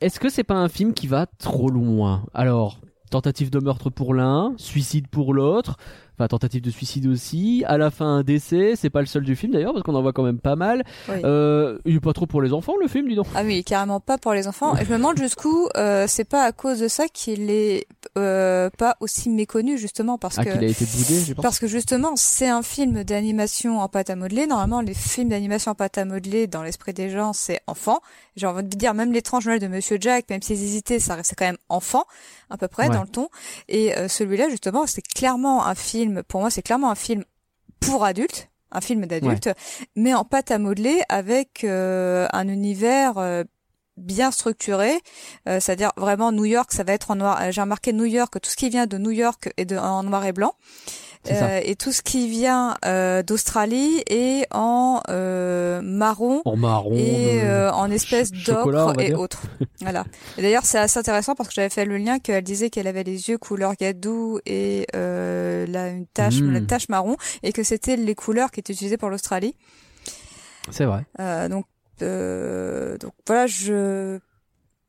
Est-ce que c'est pas un film qui va trop loin? Alors, tentative de meurtre pour l'un, suicide pour l'autre, enfin tentative de suicide aussi, à la fin un décès, c'est pas le seul du film d'ailleurs parce qu'on en voit quand même pas mal. Oui. Euh, il est pas trop pour les enfants le film, dis donc. Ah oui, carrément pas pour les enfants. Et je me demande jusqu'où euh, c'est pas à cause de ça qu'il est euh, pas aussi méconnu justement parce Ah que qu'il a été boudé, je pense. Parce que justement, c'est un film d'animation en pâte à modeler. Normalement, les films d'animation en pâte à modeler, dans l'esprit des gens, c'est enfant. J'ai envie de dire, même l'étrange Noël de Monsieur Jack, même s'ils hésitaient, ça restait quand même enfant, à peu près, Ouais. dans le ton. Et euh, celui-là, justement, c'est clairement un film, pour moi, c'est clairement un film pour adultes, un film d'adultes, mais en pâte à modeler avec euh, un univers euh, bien structuré, euh, c'est-à-dire vraiment New York, ça va être en noir. euh, J'ai remarqué New York, tout ce qui vient de New York est de, en noir et blanc. Euh, et tout ce qui vient euh, d'Australie est en euh, marron En marron. et euh, euh, en espèce d'ocre et autres. voilà. Et d'ailleurs, c'est assez intéressant parce que j'avais fait le lien qu'elle disait qu'elle avait les yeux couleur gadou et euh, là une tache, Mm. la tache marron, et que c'était les couleurs qui étaient utilisées pour l'Australie. C'est vrai. Euh, donc, euh, donc voilà, je.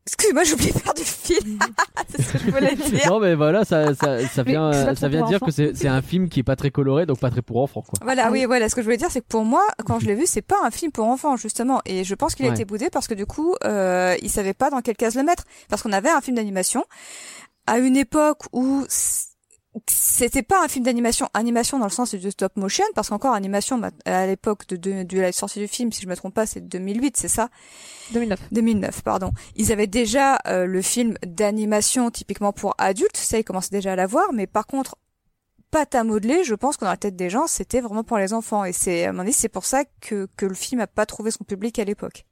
Excuse-moi, j'ai oublié de faire du film. c'est ce que je voulais dire. non mais voilà, ça ça ça vient ça vient dire enfants. que c'est c'est un film qui est pas très coloré donc pas très pour enfants quoi. Voilà, Ah oui, oui. voilà. Ce que je voulais dire, c'est que pour moi, quand je l'ai vu, c'est pas un film pour enfants, justement. Et je pense qu'il a été boudé parce que du coup, euh, il savait pas dans quelle case le mettre. Parce qu'on avait un film d'animation à une époque où c'était pas un film d'animation, animation dans le sens du stop motion, parce qu'encore animation ma- à l'époque de, de, de la sortie du film, si je me trompe pas, c'est 2008, c'est ça? 2009. 2009, pardon. Ils avaient déjà euh, le film d'animation typiquement pour adultes, ça ils commençaient déjà à l'avoir, mais par contre, pâte à modeler, je pense que dans la tête des gens, c'était vraiment pour les enfants. Et c'est, à mon avis, c'est pour ça que, que le film a pas trouvé son public à l'époque.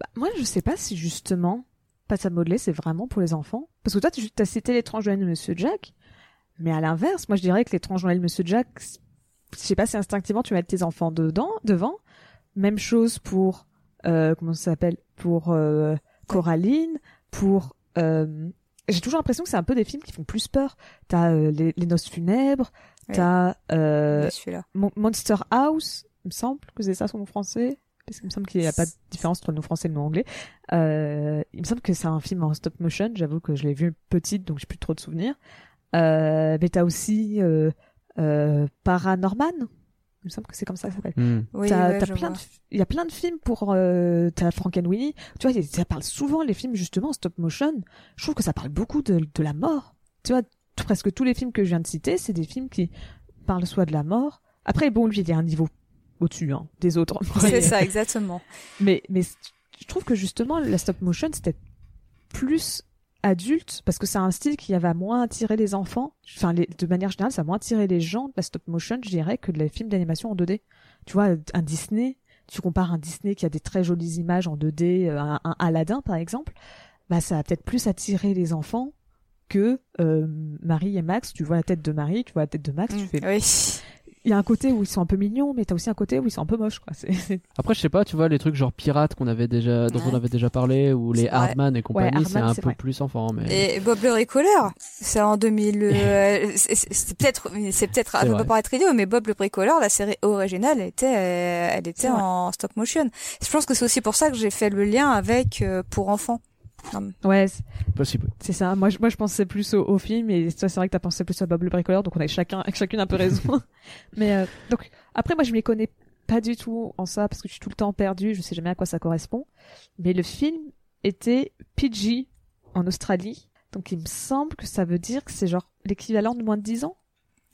Bah, moi, je sais pas si justement, pâte à modeler, c'est vraiment pour les enfants. Parce que toi, tu as cité l'étrange de Monsieur Jack. Mais à l'inverse, moi, je dirais que l'étrange Noël Monsieur Jack, je sais pas si instinctivement tu mets tes enfants dedans, devant. Même chose pour, euh, comment ça s'appelle? Pour, euh, Coraline, pour, euh, j'ai toujours l'impression que c'est un peu des films qui font plus peur. T'as euh, les, les noces funèbres, Ouais. t'as euh. Mon- Monster House, il me semble que c'est ça son nom français. Parce qu'il me semble qu'il n'y a pas de différence entre le nom français et le nom anglais. Euh, il me semble que c'est un film en stop motion. J'avoue que je l'ai vu petite, donc j'ai plus trop de souvenirs. Euh, mais t'as aussi euh, euh, Paranorman. Il me semble que c'est comme ça que ça s'appelle. Hmm. Oui, T'as- ouais, t'as je plein de, il y a plein de films pour euh, t'as Frankenweenie. Tu vois, ça parle souvent les films justement en stop motion. Je trouve que ça parle beaucoup de, de la mort. tu vois, tout- presque tous les films que je viens de citer, c'est des films qui parlent soit de la mort. Après, bon, lui, il est un niveau au-dessus hein, des autres. C'est ça, exactement. Mais, mais je trouve que justement, la stop motion, c'était plus adulte, parce que c'est un style qui va moins attirer les enfants. Enfin, les- de manière générale, ça va moins attirer les gens de la stop motion, je dirais, que de les films d'animation en 2D. Tu vois, un Disney, tu compares un Disney qui a des très jolies images en 2D, euh, un, un Aladdin, par exemple, bah, ça va peut-être plus attirer les enfants que euh, Marie et Max. Tu vois la tête de Marie, tu vois la tête de Max, tu Mm, fais... Oui. Il y a un côté où ils sont un peu mignons, mais t'as aussi un côté où ils sont un peu moches, quoi. C'est- c'est- Après, je sais pas, tu vois, les trucs genre pirates qu'on avait déjà, dont on Ouais. avait déjà parlé, ou les C'est. Hardman et compagnie, c'est Hardman, un c'est peu vrai. plus enfant, mais. Et Bob le bricoleur, c'est en 2000. euh, c'est- c'est c'est peut-être, c'est peut-être, ça peut paraître idiot, mais Bob le bricoleur, la série originale, elle était, euh, elle était C'est en stop motion. Je pense que c'est aussi pour ça que j'ai fait le lien avec euh, pour enfants. Ouais, c'est- Possible. c'est ça. Moi, je, moi, je pensais plus au, au film, et toi, c'est vrai que t'as pensé plus à Bob le bricoleur, donc on a chacun, chacune un peu raison. mais euh, donc, après, moi, je m'y connais pas du tout en ça, parce que je suis tout le temps perdue, je sais jamais à quoi ça correspond. Mais le film était PG en Australie, donc il me semble que ça veut dire que c'est genre l'équivalent de moins de 10 ans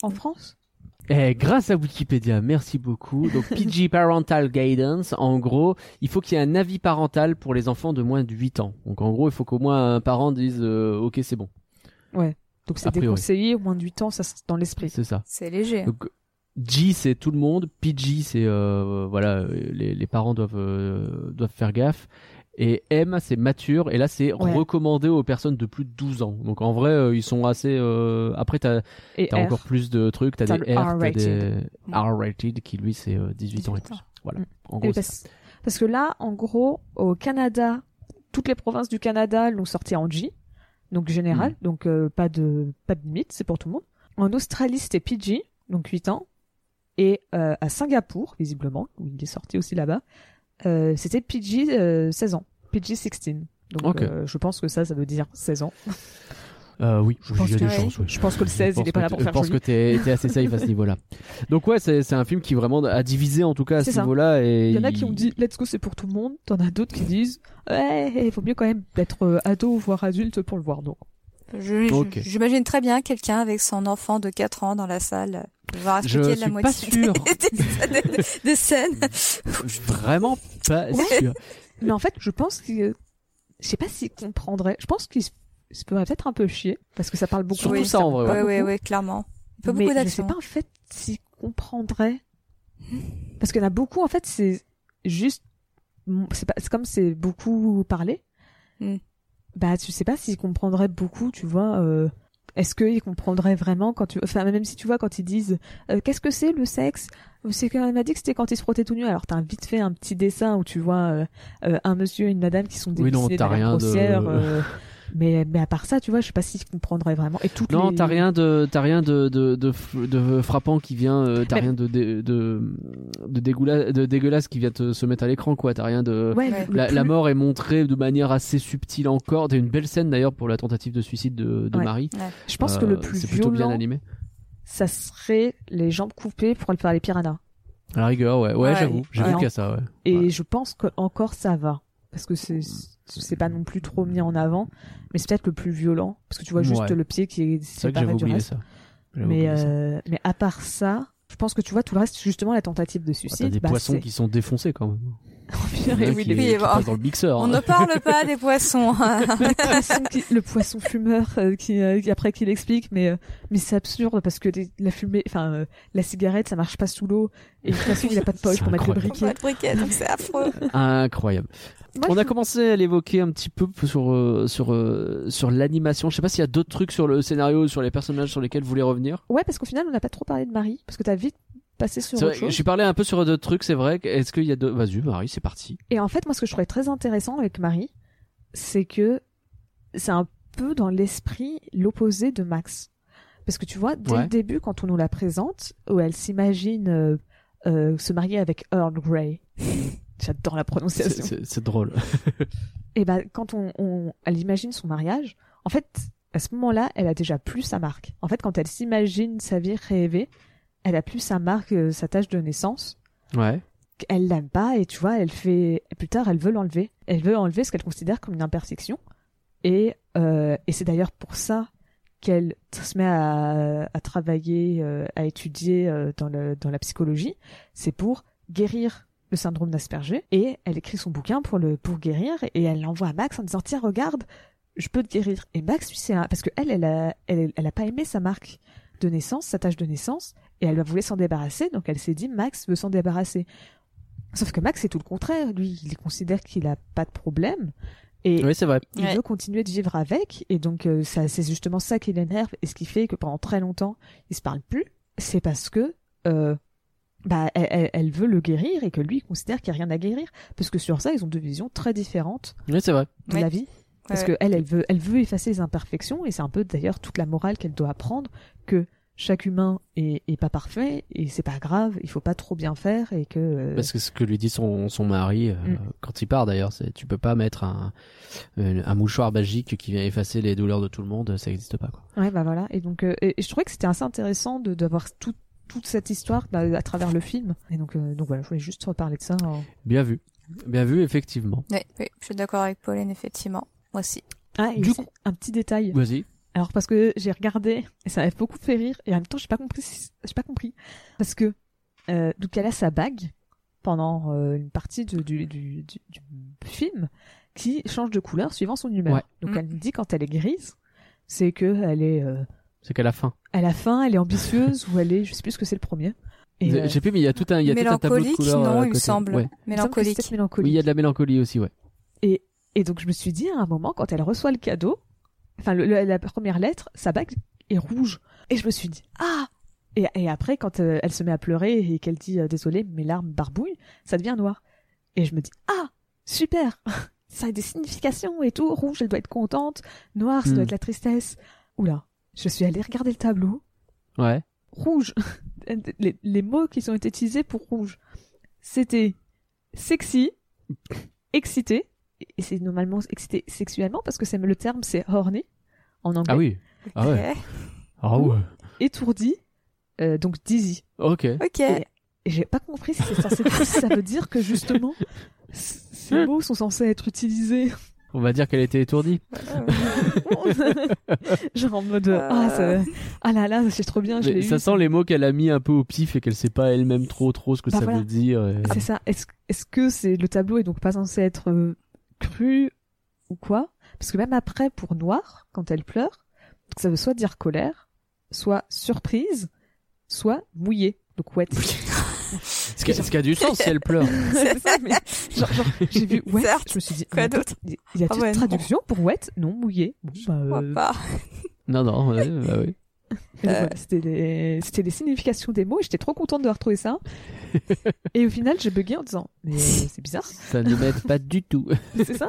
en France? Eh, grâce à Wikipédia, merci beaucoup. Donc, PG Parental Guidance, en gros, il faut qu'il y ait un avis parental pour les enfants de moins de 8 ans. Donc, en gros, il faut qu'au moins un parent dise euh, Ok, c'est bon. Donc c'est déconseillé, au moins de 8 ans, ça c'est dans l'esprit. C'est ça. C'est léger. Donc, G, c'est tout le monde. PG, c'est euh, voilà, les, les parents doivent euh, doivent faire gaffe. Et M, c'est mature. Et là, c'est Ouais. recommandé aux personnes de plus de 12 ans. Donc, en vrai, euh, ils sont assez. euh, Après, t'as R. encore plus de trucs, t'as des R, t'as R-rated. des R-rated qui lui c'est euh, 18 ans et 18 plus. ans. Voilà. Mm. En gros, c'est parce, parce que là, en gros, au Canada, toutes les provinces du Canada l'ont sorti en G, donc général, Mm. donc euh, pas de pas de limite, c'est pour tout le monde. En Australie, c'était PG, donc 8 ans, et euh, à Singapour, visiblement, où il est sorti aussi là-bas, euh, c'était PG euh, 16 ans, PG 16. Donc euh, je pense que ça, ça veut dire 16 ans. Euh, oui, Je pense y a que- des ouais. chances. oui. Je pense que le Je 16, il pense est pas là pour Je faire pense joli. que t'es t'es assez safe à ce niveau-là. Donc ouais, c'est c'est un film qui vraiment a divisé en tout cas à C'est ce ça. niveau-là. Et Il y en a qui ont dit Let's go, c'est pour tout le monde. T'en as d'autres qui disent Ouais, il faut mieux quand même d'être euh, ado voire adulte pour le voir. Donc Je- je-. J'imagine très bien quelqu'un avec son enfant de 4 ans dans la salle devoir Je expliquer suis la pas moitié sûr. des, des- des scènes. Vraiment pas sûr. Mais en fait, je pense que. Je sais pas s'il comprendrait. Je pense qu'il se, se ferait peut-être un peu chier. Parce que ça parle beaucoup. Surtout mais ça, en vrai, Ouais, ouais, beaucoup. ouais, clairement. Pas Mais beaucoup je sais pas en fait s'il comprendrait. Parce qu'il y en a beaucoup, en fait, c'est juste. C'est pas... c'est comme c'est beaucoup parlé. Hmm. Bah, tu sais pas s'il comprendrait beaucoup, tu vois. euh, Est-ce qu'il comprendrait vraiment quand tu. Enfin, même si tu vois, quand ils disent euh, Qu'est-ce que c'est le sexe? C'est qu'elle m'a dit que c'était quand ils se frottaient tout nu. Alors, t'as vite fait un petit dessin où tu vois euh, euh, un monsieur et une madame qui sont Oui, non, rien grossière, mais, mais à part ça, tu vois, je sais pas s'il comprendrait vraiment. Et toutes Non, les... t'as rien de t'as rien de de, de, frappant qui vient. euh, t'as Mais- rien de de de, de, dégoula- de dégueulasse qui vient te se mettre à l'écran quoi. T'as rien de. Ouais, Ouais. le La, la plus- mort est montrée de manière assez subtile encore. T'as une belle scène d'ailleurs pour la tentative de suicide de, de Ouais. Marie. Je pense Euh, que le plus c'est plutôt bien violent, animé. ça serait les jambes coupées pour aller faire les piranhas. À la rigueur, ouais, ouais, Ouais. j'avoue, qu'il y a ça, ouais. Et Ouais. je pense que encore ça va. Parce que c'est c'est pas non plus trop mis en avant, mais c'est peut-être le plus violent. Parce que tu vois juste Ouais. le pied qui est C'est vrai que séparé du oublié reste. ça. Mais, euh, mais à part ça, je pense que tu vois tout le reste, justement la tentative de Ah, suicide. T'as des bah, poissons qui sont défoncés quand même. Oh, purée, oui, qui, oui, qui dans le mixeur. On hein. ne parle pas des poissons. le poisson qui, le poisson fumeur euh, qui, euh, qui après qui l'explique mais euh, mais c'est absurde parce que les- la fumée enfin euh, la cigarette ça marche pas sous l'eau et de toute façon il a pas de poche pour mettre le incroyable. briquet Pas de briquet, donc c'est affreux. Incroyable. Moi, On je- a commencé à l'évoquer un petit peu sur euh, sur euh, sur l'animation. Je sais pas s'il y a d'autres trucs sur le scénario, sur les personnages sur lesquels vous voulez revenir. ouais parce qu'au final on n'a pas trop parlé de Marie parce que t'as vite passé sur autre vrai, chose J'ai parlé un peu sur d'autres trucs, c'est vrai. Est-ce qu'il y a deux Vas-y, Marie, c'est parti. et en fait moi ce que je trouvais très intéressant avec Marie c'est que c'est un peu dans l'esprit l'opposé de Max parce que tu vois dès Ouais. le début quand on nous la présente où elle s'imagine euh, euh, se marier avec Earl Grey j'adore la prononciation C'est drôle. et ben quand on, on elle imagine son mariage, en fait, à ce moment-là, elle a déjà plus sa marque. En fait, quand elle s'imagine sa vie rêvée, elle a plus sa marque, euh, sa tâche de naissance. Ouais. Elle l'aime pas et tu vois, elle fait plus tard, elle veut l'enlever. Elle veut enlever ce qu'elle considère comme une imperfection. Et euh, et c'est d'ailleurs pour ça qu'elle se met à, à travailler, euh, à étudier euh, dans, le, dans la psychologie, c'est pour guérir le syndrome d'Asperger. Et elle écrit son bouquin pour le pour guérir et elle l'envoie à Max en disant tiens regarde, je peux te guérir. Et Max lui c'est un- parce que elle elle a elle, elle a pas aimé sa marque de naissance, sa tâche de naissance, et elle voulait s'en débarrasser, donc elle s'est dit Max veut s'en débarrasser. Sauf que Max c'est tout le contraire, lui il considère qu'il a pas de problème et Oui, c'est vrai. il Ouais. veut continuer de vivre avec et donc euh, ça c'est justement ça qui l'énerve et ce qui fait que pendant très longtemps ils se parlent plus c'est parce que euh, bah elle, elle- elle veut le guérir et que lui il considère qu'il n'y a rien à guérir parce que sur ça ils ont deux visions très différentes Oui, c'est vrai. de Ouais. la vie parce Ouais. que elle elle veut elle veut effacer les imperfections et c'est un peu d'ailleurs toute la morale qu'elle doit apprendre que chaque humain est, est pas parfait et c'est pas grave il faut pas trop bien faire et que euh, Parce que ce que lui dit son, son mari euh, Mm. quand il part d'ailleurs, c'est tu peux pas mettre un, un, un mouchoir magique qui vient effacer les douleurs de tout le monde, ça n'existe pas quoi. Ouais, bah voilà. Et donc, euh, et, et je trouvais que c'était assez intéressant de d'avoir tout, toute cette histoire bah, à travers le film. Et donc, euh, donc voilà, je voulais juste reparler de ça. en- Bien vu. Bien vu, effectivement. Oui, oui, je suis d'accord avec Pauline, effectivement. Moi aussi. Ah, et Du aussi, un petit détail. Vas-y. Alors parce que j'ai regardé et ça m'avait beaucoup fait rire et en même temps j'ai pas compris, si- j'ai pas compris parce que euh, donc elle a sa bague pendant euh, une partie de- du, du, du, du film qui change de couleur suivant son humeur. Ouais. Donc Mm. elle me dit quand elle est grise, c'est que elle est euh, C'est qu'à la fin. elle a faim, elle est ambitieuse ou elle est, je sais plus ce que c'est le premier. Et, Je euh, sais plus, mais il y a tout un, il y a tout un tableau de couleurs. non, à il me semble. Ouais. il Mélancolique. peut-être mélancolique. Oui, il y a de la mélancolie aussi, ouais. Et donc je me suis dit à un moment quand elle reçoit le cadeau, enfin le- le- la première lettre, sa bague est rouge. Et je me suis dit ah. Et, et après quand euh, elle se met à pleurer et qu'elle dit euh, désolé mes larmes barbouillent, ça devient noir. Et je me dis ah super, ça a des significations et tout. Rouge elle doit être contente, noir ça Hmm. doit être la tristesse. Oula, je suis allée regarder le tableau. Ouais. Rouge, les, les mots qui sont été utilisés pour rouge, c'était sexy, excité, et c'est normalement excité sexuellement parce que c'est le terme c'est horny en anglais. Ah oui. Ah ouais. Ah ouais. Étourdi, euh, donc dizzy. Ok. Ok. Et, et j'ai pas compris si c'est censé si ça veut dire que justement ces mots sont censés être utilisés On va dire qu'elle était étourdie. genre en mode ah ça, ah là là c'est trop bien je Mais l'ai ça eu. sent les mots qu'elle a mis un peu au pif et qu'elle sait pas elle-même trop trop ce que Bah ça voilà. veut dire. et- C'est ça. Est-ce est-ce que c'est le tableau est donc pas censé être euh, cru ou quoi? Parce que même après pour noir, quand elle pleure, donc ça veut soit dire colère, soit surprise, soit mouillé, donc wet. Ce qui, a, ce qui a du sens si elle pleure. C'est ça, mais genre, genre, j'ai vu wet, Certes. je me suis dit Quoi d'autre Il y a Ah une ouais, non. traduction pour wet Non, mouillé. Bon, bah, euh, pas Non, non, ouais, bah oui. voilà, c'était les c'était les significations des mots et j'étais trop contente de retrouver ça. et au final, j'ai bugué en disant mais euh, c'est bizarre. Ça ne m'aide pas du tout. C'est ça.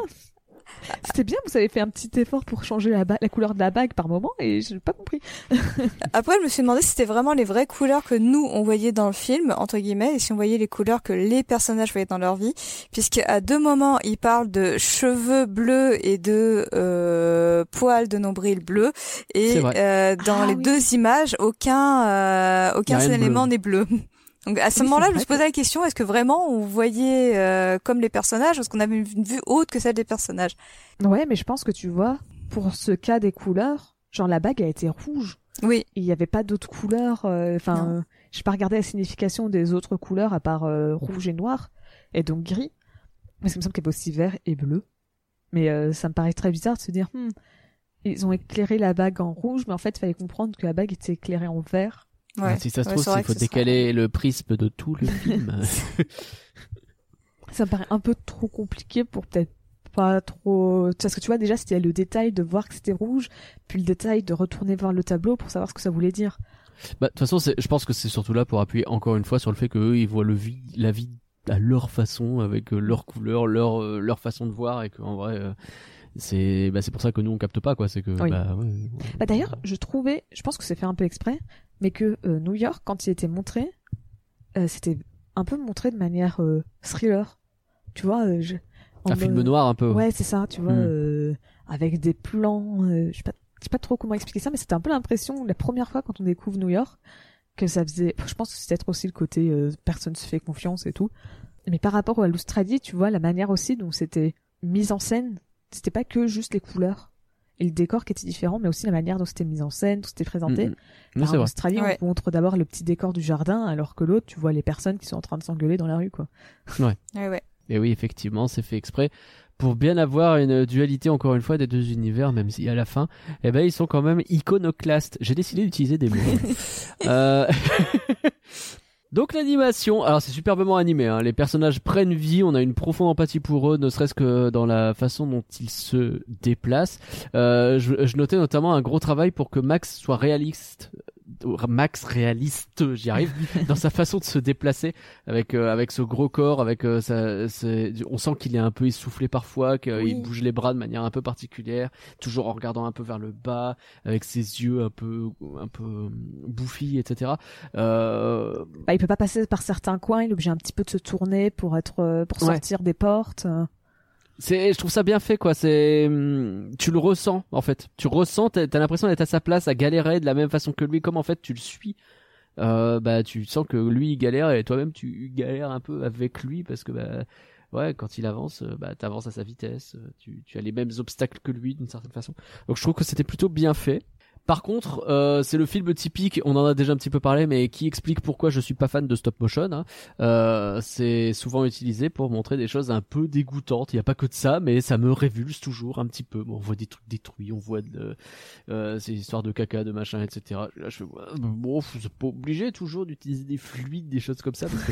C'était bien, vous avez fait un petit effort pour changer la, la couleur de la bague par moment et j'ai pas compris. Après, je me suis demandé si c'était vraiment les vraies couleurs que nous, on voyait dans le film, entre guillemets, et si on voyait les couleurs que les personnages voyaient dans leur vie. Puisque à deux moments, ils parlent de cheveux bleus et de euh, poils de nombril bleu. Et euh, dans Ah les oui. deux images, aucun, euh, aucun élément bleu. n'est bleu. Donc à ce Oui, moment-là, je me posé la question est-ce que vraiment on voyait euh, comme les personnages, ou est-ce qu'on avait une vue autre que celle des personnages? Ouais, mais je pense que tu vois, pour ce cas des couleurs, genre la bague a été rouge. Oui. Il n'y avait pas d'autres couleurs. euh, Enfin, euh, j'ai pas regardé la signification des autres couleurs à part euh, rouge et noir, et donc gris. Parce qu'il me semble qu'il y avait aussi vert et bleu. Mais euh, ça me paraît très bizarre de se dire, hmm, ils ont éclairé la bague en rouge, mais en fait, il fallait comprendre que la bague était éclairée en vert. Ouais. si ça se Ouais, trouve, il faut sera- décaler le prisme de tout le film. Ça me paraît un peu trop compliqué pour peut-être pas trop. Parce que tu vois, déjà, c'était le détail de voir que c'était rouge, puis le détail de retourner voir le tableau pour savoir ce que ça voulait dire. Bah, de toute façon, je pense que c'est surtout là pour appuyer encore une fois sur le fait qu'eux, ils voient le vie, la vie à leur façon, avec euh, leur couleur, leur, euh, leur façon de voir, et qu'en vrai, euh, c'est bah, c'est pour ça que nous, on capte pas, quoi. C'est que, Oui. bah, ouais, ouais. Bah d'ailleurs, je trouvais, je pense que c'est fait un peu exprès, mais que euh, New York, quand il était montré, euh, c'était un peu montré de manière euh, thriller. Tu vois, je, en un mode- film noir un peu. Ouais, c'est ça, tu vois, Hmm. avec des plans, je sais pas, je sais pas trop comment expliquer ça, mais c'était un peu l'impression, la première fois quand on découvre New York, que ça faisait, je pense que c'est peut-être aussi le côté personne se fait confiance et tout. Mais par rapport à l'Australie, tu vois, la manière aussi dont c'était mis en scène, c'était pas que juste les couleurs. Et le décor qui était différent, mais aussi la manière dont c'était mis en scène, tout c'était présenté. Mm, mm. Bah, Non, c'est en vrai. Australie, Ouais. on montre d'abord le petit décor du jardin, alors que l'autre, tu vois les personnes qui sont en train de s'engueuler dans la rue, quoi. Ouais, ouais. Et oui, effectivement, c'est fait exprès pour bien avoir une dualité encore une fois des deux univers, même si à la fin, eh ben ils sont quand même iconoclastes. J'ai décidé d'utiliser des mots. Euh, Donc l'animation, alors c'est superbement animé, hein. les personnages prennent vie, on a une profonde empathie pour eux, ne serait-ce que dans la façon dont ils se déplacent. Euh, je, je notais notamment un gros travail pour que Max soit réaliste, Max réaliste, j'y arrive, dans sa façon de se déplacer, avec euh, avec ce gros corps, avec euh, c'est- on sent qu'il est un peu essoufflé parfois, qu'il Oui. bouge les bras de manière un peu particulière, toujours en regardant un peu vers le bas, avec ses yeux un peu un peu euh, bouffis, etc. Euh, Bah, il peut pas passer par certains coins, il est obligé un petit peu de se tourner pour être, euh, pour Ouais. sortir des portes. C'est, je trouve ça bien fait, quoi. C'est, hum, tu le ressens, en fait. Tu ressens, t'as, t'as l'impression d'être à sa place, à galérer de la même façon que lui, comme en fait tu le suis. Euh, bah, tu sens que lui il galère et toi-même tu galères un peu avec lui parce que bah, ouais, quand il avance, euh, bah, t'avances à sa vitesse. euh, Tu, tu as les mêmes obstacles que lui d'une certaine façon. Donc je trouve que c'était plutôt bien fait. Par contre, euh, c'est le film typique, on en a déjà un petit peu parlé, mais qui explique pourquoi je suis pas fan de stop motion. hein. Euh, c'est souvent utilisé pour montrer des choses un peu dégoûtantes. Il n'y a pas que de ça, mais ça me révulse toujours un petit peu. Bon, on voit des trucs détruits, on voit de, euh, ces histoires de caca, de machin, etc. Là, je fais, bon, c'est pas obligé toujours d'utiliser des fluides, des choses comme ça, parce que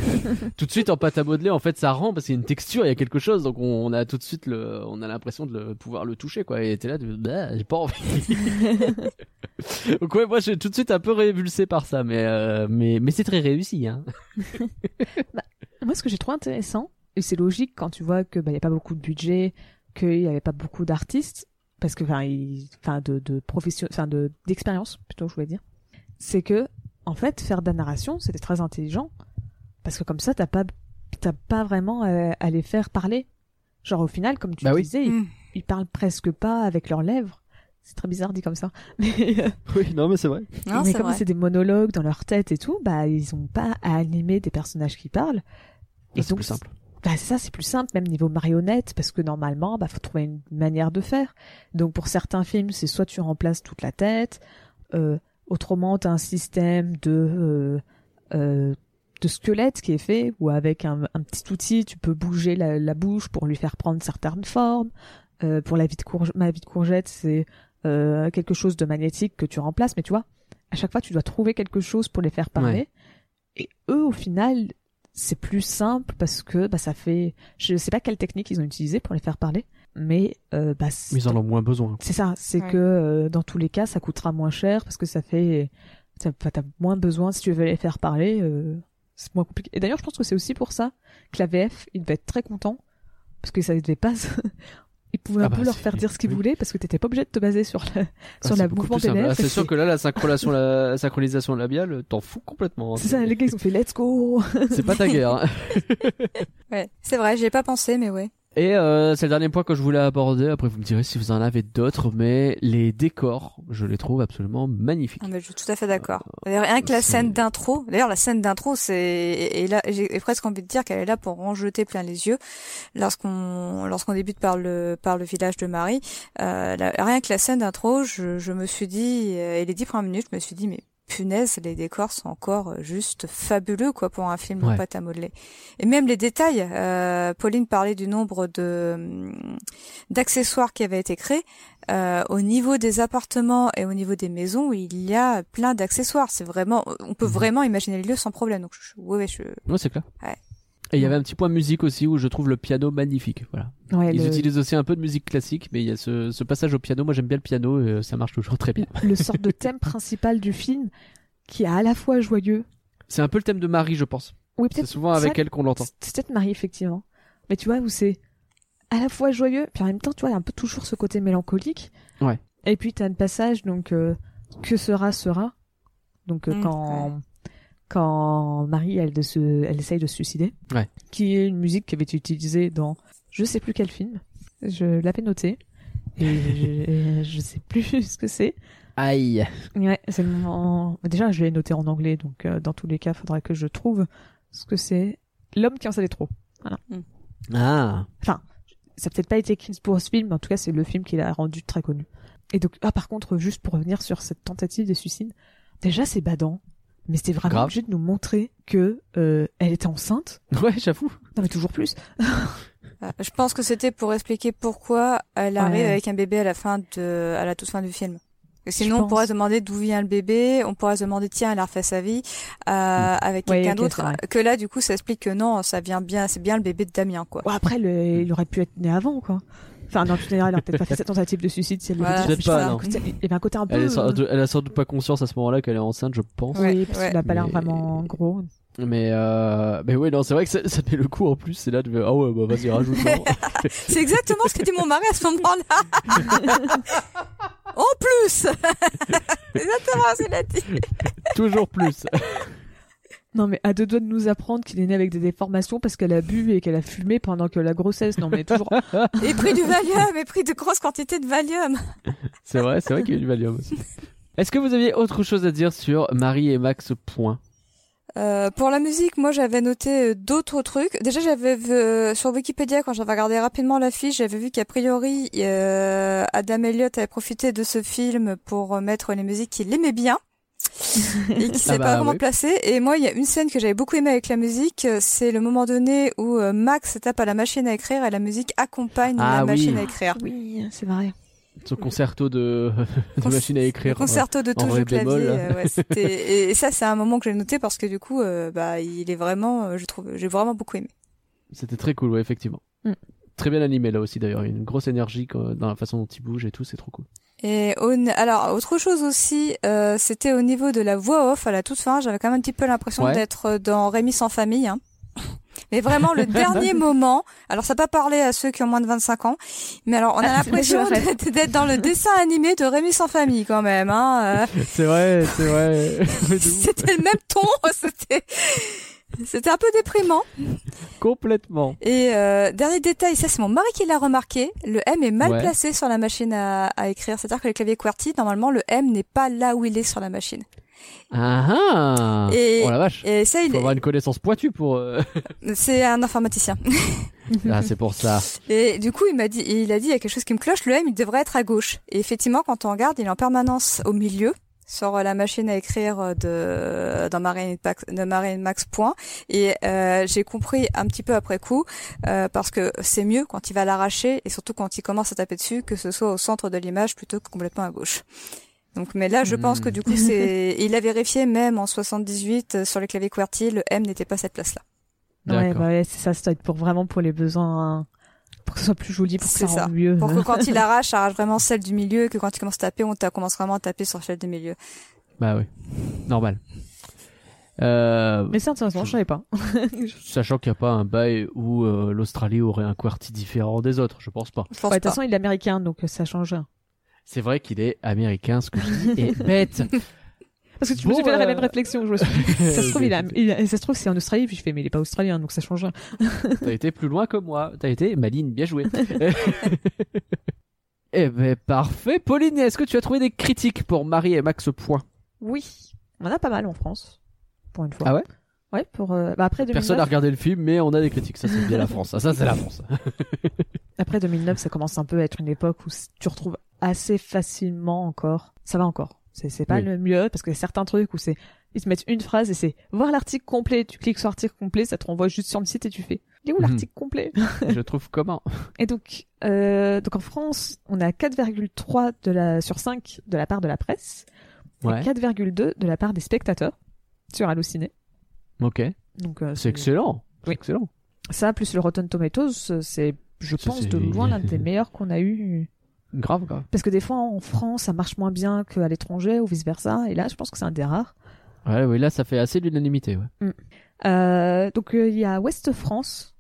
tout de suite en pâte à modeler, en fait, ça rend parce qu'il y a une texture, il y a quelque chose, donc on, on a tout de suite le, on a l'impression de le, pouvoir le toucher, quoi. Et t'es là, de, bah, j'ai pas envie. donc ouais, moi, je suis tout de suite un peu révulsé par ça, mais euh, mais mais c'est très réussi, hein. Moi, ce que j'ai trouvé intéressant, et c'est logique quand tu vois que bah, y a pas beaucoup de budget, qu'il y avait pas beaucoup d'artistes, parce que enfin, de de profession, enfin de d'expérience plutôt, je voulais dire, c'est que en fait faire de la narration, c'était très intelligent, parce que comme ça, t'as pas t'as pas vraiment à, à les faire parler. Genre au final, comme tu Bah oui. disais, ils, Mm. ils parlent presque pas avec leurs lèvres. C'est très bizarre dit comme ça. Mais, euh, Oui, non, mais c'est vrai. Non, mais comme c'est des monologues dans leur tête et tout, bah ils ont pas à animer des personnages qui parlent. Et c'est plus simple. bah, c'est ça, c'est plus simple, même niveau marionnette, parce que normalement, bah, faut trouver une manière de faire. Donc, pour certains films, c'est soit tu remplaces toute la tête, euh, autrement, t'as un système de, euh, euh, de squelette qui est fait, ou avec un, un petit outil, tu peux bouger la, la bouche pour lui faire prendre certaines formes. Euh, pour la vie de courge, ma vie de courgette, c'est euh, quelque chose de magnétique que tu remplaces, mais tu vois, à chaque fois, tu dois trouver quelque chose pour les faire parler. Et eux, au final, c'est plus simple parce que bah, ça fait. Je sais pas quelle technique ils ont utilisé pour les faire parler, mais euh, bah, c'est- Mais ils en ont moins besoin. c'est ça. C'est Ouais. que euh, dans tous les cas, ça coûtera moins cher parce que ça fait. T'as t'as moins besoin si tu veux les faire parler. euh, c'est moins compliqué. Et d'ailleurs, je pense que c'est aussi pour ça que la VF, il devait être très content parce que ça devait pas. pouvait Ah un bah, peu leur c'est- faire dire ce qu'ils oui. voulaient parce que t'étais pas obligé de te baser sur la, Ah, sur la mouvement des lèvres. Ah, c'est sûr que là, la synchronisation, la synchronisation labiale, t'en fous complètement. hein. C'est ça, les gars, ils ont fait let's go. C'est pas ta guerre. hein. Ouais, c'est vrai, j'y ai pas pensé, mais ouais. Et euh, c'est le dernier point que je voulais aborder. Après, vous me direz si vous en avez d'autres, mais les décors, je les trouve absolument magnifiques. Ah, mais je suis tout à fait d'accord. D'ailleurs, Rien que la scène d'intro, d'ailleurs la scène d'intro, c'est et là j'ai presque envie de dire qu'elle est là pour en jeter plein les yeux lorsqu'on lorsqu'on débute par le par le village de Marie. Euh, la- rien que la scène d'intro, je, je me suis dit euh, et les dix premières minutes, je me suis dit mais punaise, les décors sont encore euh, juste fabuleux quoi pour un film Ouais. en pâte à modeler. Et même les détails. Euh, Pauline parlait du nombre de hum, d'accessoires qui avaient été créés. Euh, au niveau des appartements et au niveau des maisons, il y a plein d'accessoires. C'est vraiment, on peut Mhm. vraiment imaginer les lieux sans problème. Donc, je, ouais, ouais, je, Ouais, c'est clair. Ouais. Et il y avait un petit point musique aussi où je trouve le piano magnifique. Voilà. Ouais, Ils le, utilisent aussi un peu de musique classique, mais il y a ce, ce passage au piano. Moi, j'aime bien le piano et euh, ça marche toujours très bien. le sort de thème principal du film qui est à la fois joyeux. C'est un peu le thème de Marie, je pense. Oui, C'est peut-être souvent avec ça- elle qu'on l'entend. C'est peut-être Marie, effectivement. Mais tu vois, où c'est à la fois joyeux, puis en même temps, tu vois, il y a un peu toujours ce côté mélancolique. Ouais. Et puis, tu as un passage, donc, euh, que sera, sera. Donc, euh, Mm, quand, quand Marie, elle, de se, elle essaye de se suicider. Ouais. Qui est une musique qui avait été utilisée dans je sais plus quel film. Je l'avais noté. Et je, je sais plus ce que c'est. Aïe. Ouais, c'est le moment- Déjà, je l'ai noté en anglais, donc euh, dans tous les cas, il faudra que je trouve ce que c'est. L'homme qui en savait trop. Ah. Ça a peut-être pas été écrit pour ce film, mais en tout cas, c'est le film qui l'a rendu très connu. Et donc, ah, par contre, juste pour revenir sur cette tentative de suicide, déjà, c'est badant. Mais c'était vraiment Grave. obligé de nous montrer que euh, elle était enceinte. Ouais, j'avoue. Non, mais toujours plus. Euh, Je pense que c'était pour expliquer pourquoi elle arrive Ouais. avec un bébé à la fin de, à la toute fin du film. Et sinon, on pourrait se demander d'où vient le bébé. On pourrait se demander, tiens, elle a refait sa vie euh, avec Ouais, quelqu'un d'autre. Que là, du coup, ça explique que non, ça vient bien, c'est bien le bébé de Damien, quoi. Bon, après, le- il aurait pu être né avant, quoi. Enfin, manière, elle a peut-être pas fait cette tentative de suicide si elle Voilà, l'avait dit. Peut-être pas, Enfin, non. écoute, Il y avait un côté un peu. Elle, est sans, elle a sans doute pas conscience à ce moment-là qu'elle est enceinte, je pense. Ouais, oui, parce ouais. qu'il a pas l'air Mais- vraiment gros. Mais euh, mais ouais, non, c'est vrai que ça, ça met le coup en plus. C'est là de ah ouais, bah vas-y rajoute. C'est exactement ce que dit mon mari à ce moment-là. en plus C'est exactement ce qu'il a dit. Toujours plus. Non, mais à deux doigts de nous apprendre qu'il est né avec des déformations parce qu'elle a bu et qu'elle a fumé pendant que la grossesse. Non, mais toujours. Et pris du Valium, et pris de grosses quantités de Valium. C'est vrai, c'est vrai qu'il y a du Valium aussi. Est-ce que vous aviez autre chose à dire sur Marie et Max Point? Euh, pour la musique, moi j'avais noté euh, d'autres trucs. Déjà, j'avais vu, euh, sur Wikipédia quand j'avais regardé rapidement la fiche, j'avais vu qu'a priori euh, Adam Elliott avait profité de ce film pour euh, mettre les musiques qu'il aimait bien et qui s'est Ah bah, pas vraiment oui. placé. Et moi, il y a une scène que j'avais beaucoup aimée avec la musique, euh, c'est le moment donné où euh, Max tape à la machine à écrire et la musique accompagne Ah la oui. machine à écrire. Oui, c'est vrai. Son concerto de, machine à écrire. Le concerto de clavier. euh, ouais, c'était- et, et ça, c'est un moment que j'ai noté parce que du coup, euh, bah, il est vraiment, je trouve, j'ai vraiment beaucoup aimé. C'était très cool, ouais, effectivement. Mm. Très bien animé là aussi d'ailleurs. Il y a une grosse énergie quoi, dans la façon dont il bouge et tout, c'est trop cool. Et au- alors, autre chose aussi, euh, c'était au niveau de la voix off à la toute fin. J'avais quand même un petit peu l'impression Ouais. d'être dans Rémi sans famille. Hein. Mais vraiment, le dernier moment, alors ça n'a pas parlé à ceux qui ont moins de 25 ans, mais alors on a Ah, l'impression d'être dans le dessin animé de Rémi sans famille quand même. Hein. euh. C'est vrai, c'est vrai. C'était le même ton, c'était... C'était un peu déprimant. Complètement. Et euh, dernier détail, ça c'est mon mari qui l'a remarqué, le M est mal Ouais. placé sur la machine à, à écrire. C'est-à-dire que le clavier QWERTY, normalement, le M n'est pas là où il est sur la machine. Ah ah Et- Oh la vache. Et ça, il Faut avoir une connaissance pointue pour. euh, c'est un informaticien. ah, c'est pour ça. Et du coup, il m'a dit, il a dit, il y a quelque chose qui me cloche, le M, il devrait être à gauche. Et effectivement, quand on regarde, il est en permanence au milieu sur la machine à écrire de dans Marine Max, de Marine Max Point et euh, j'ai compris un petit peu après coup euh, parce que c'est mieux quand il va l'arracher et surtout quand il commence à taper dessus que ce soit au centre de l'image plutôt que complètement à gauche. Donc mais là je pense Hmm. que du coup c'est il a vérifié même en 78 euh, sur les claviers QWERTY le M n'était pas à cette place là. Ouais, bah ouais, c'est ça, ça doit être pour vraiment pour les besoins, hein, pour que ce soit plus joli, pour que C'est ça ça. rende mieux. Pour que quand il arrache, ça arrache vraiment celle du milieu et que quand il commence à taper, on commence vraiment à taper sur celle du milieu. Bah oui. Normal. Euh, Mais c'est intéressant, je savais pas. sachant qu'il n'y a pas un bail où euh, l'Australie aurait un QWERTY différent des autres, je pense pas. Je pense Ouais, de toute façon, il est américain, donc euh, ça change rien. C'est vrai qu'il est américain, ce que je dis est bête. Parce que tu Bon, me suis fait la euh, même réflexion. Je me suis ça se trouve, il a, il a- ça se trouve, c'est en Australie, puis je fais, mais il est pas australien, donc ça change rien. T'as été plus loin que moi. T'as été maline, bien joué. eh ben parfait. Pauline, est-ce que tu as trouvé des critiques pour Marie et Max Point? Oui. On en a pas mal en France. Pour une fois. Ah ouais? Ouais, pour, euh, bah après 2009. Personne n'a regardé le film, mais on a des critiques. Ça, c'est bien la France. Ça, ça, c'est la France. Après 2009, ça commence un peu à être une époque où tu retrouves assez facilement encore. Ça va encore. C'est, pas Oui. le mieux parce que certains trucs où c'est, ils te mettent une phrase et c'est voir l'article complet. Tu cliques sur l'article complet, ça te renvoie juste sur le site et tu fais. Il est où Mhm. l'article complet? je trouve comment? Et donc, euh, donc en France, on a 4,3 de la, sur 5 de la part de la presse. Ouais. Et 4,2 de la part des spectateurs sur Allociné. Ok. Donc, euh, C'est excellent. Oui. excellent. Ça, plus le Rotten Tomatoes, c'est, je Ça, pense, de loin l'un des meilleurs qu'on a eu. Grave, grave. Parce que des fois, en France, ça marche moins bien qu'à l'étranger ou vice versa. Et là, je pense que c'est un des rares. Ouais, oui, là, ça fait assez d'unanimité. Ouais. Euh, donc, euh, il y a Ouest France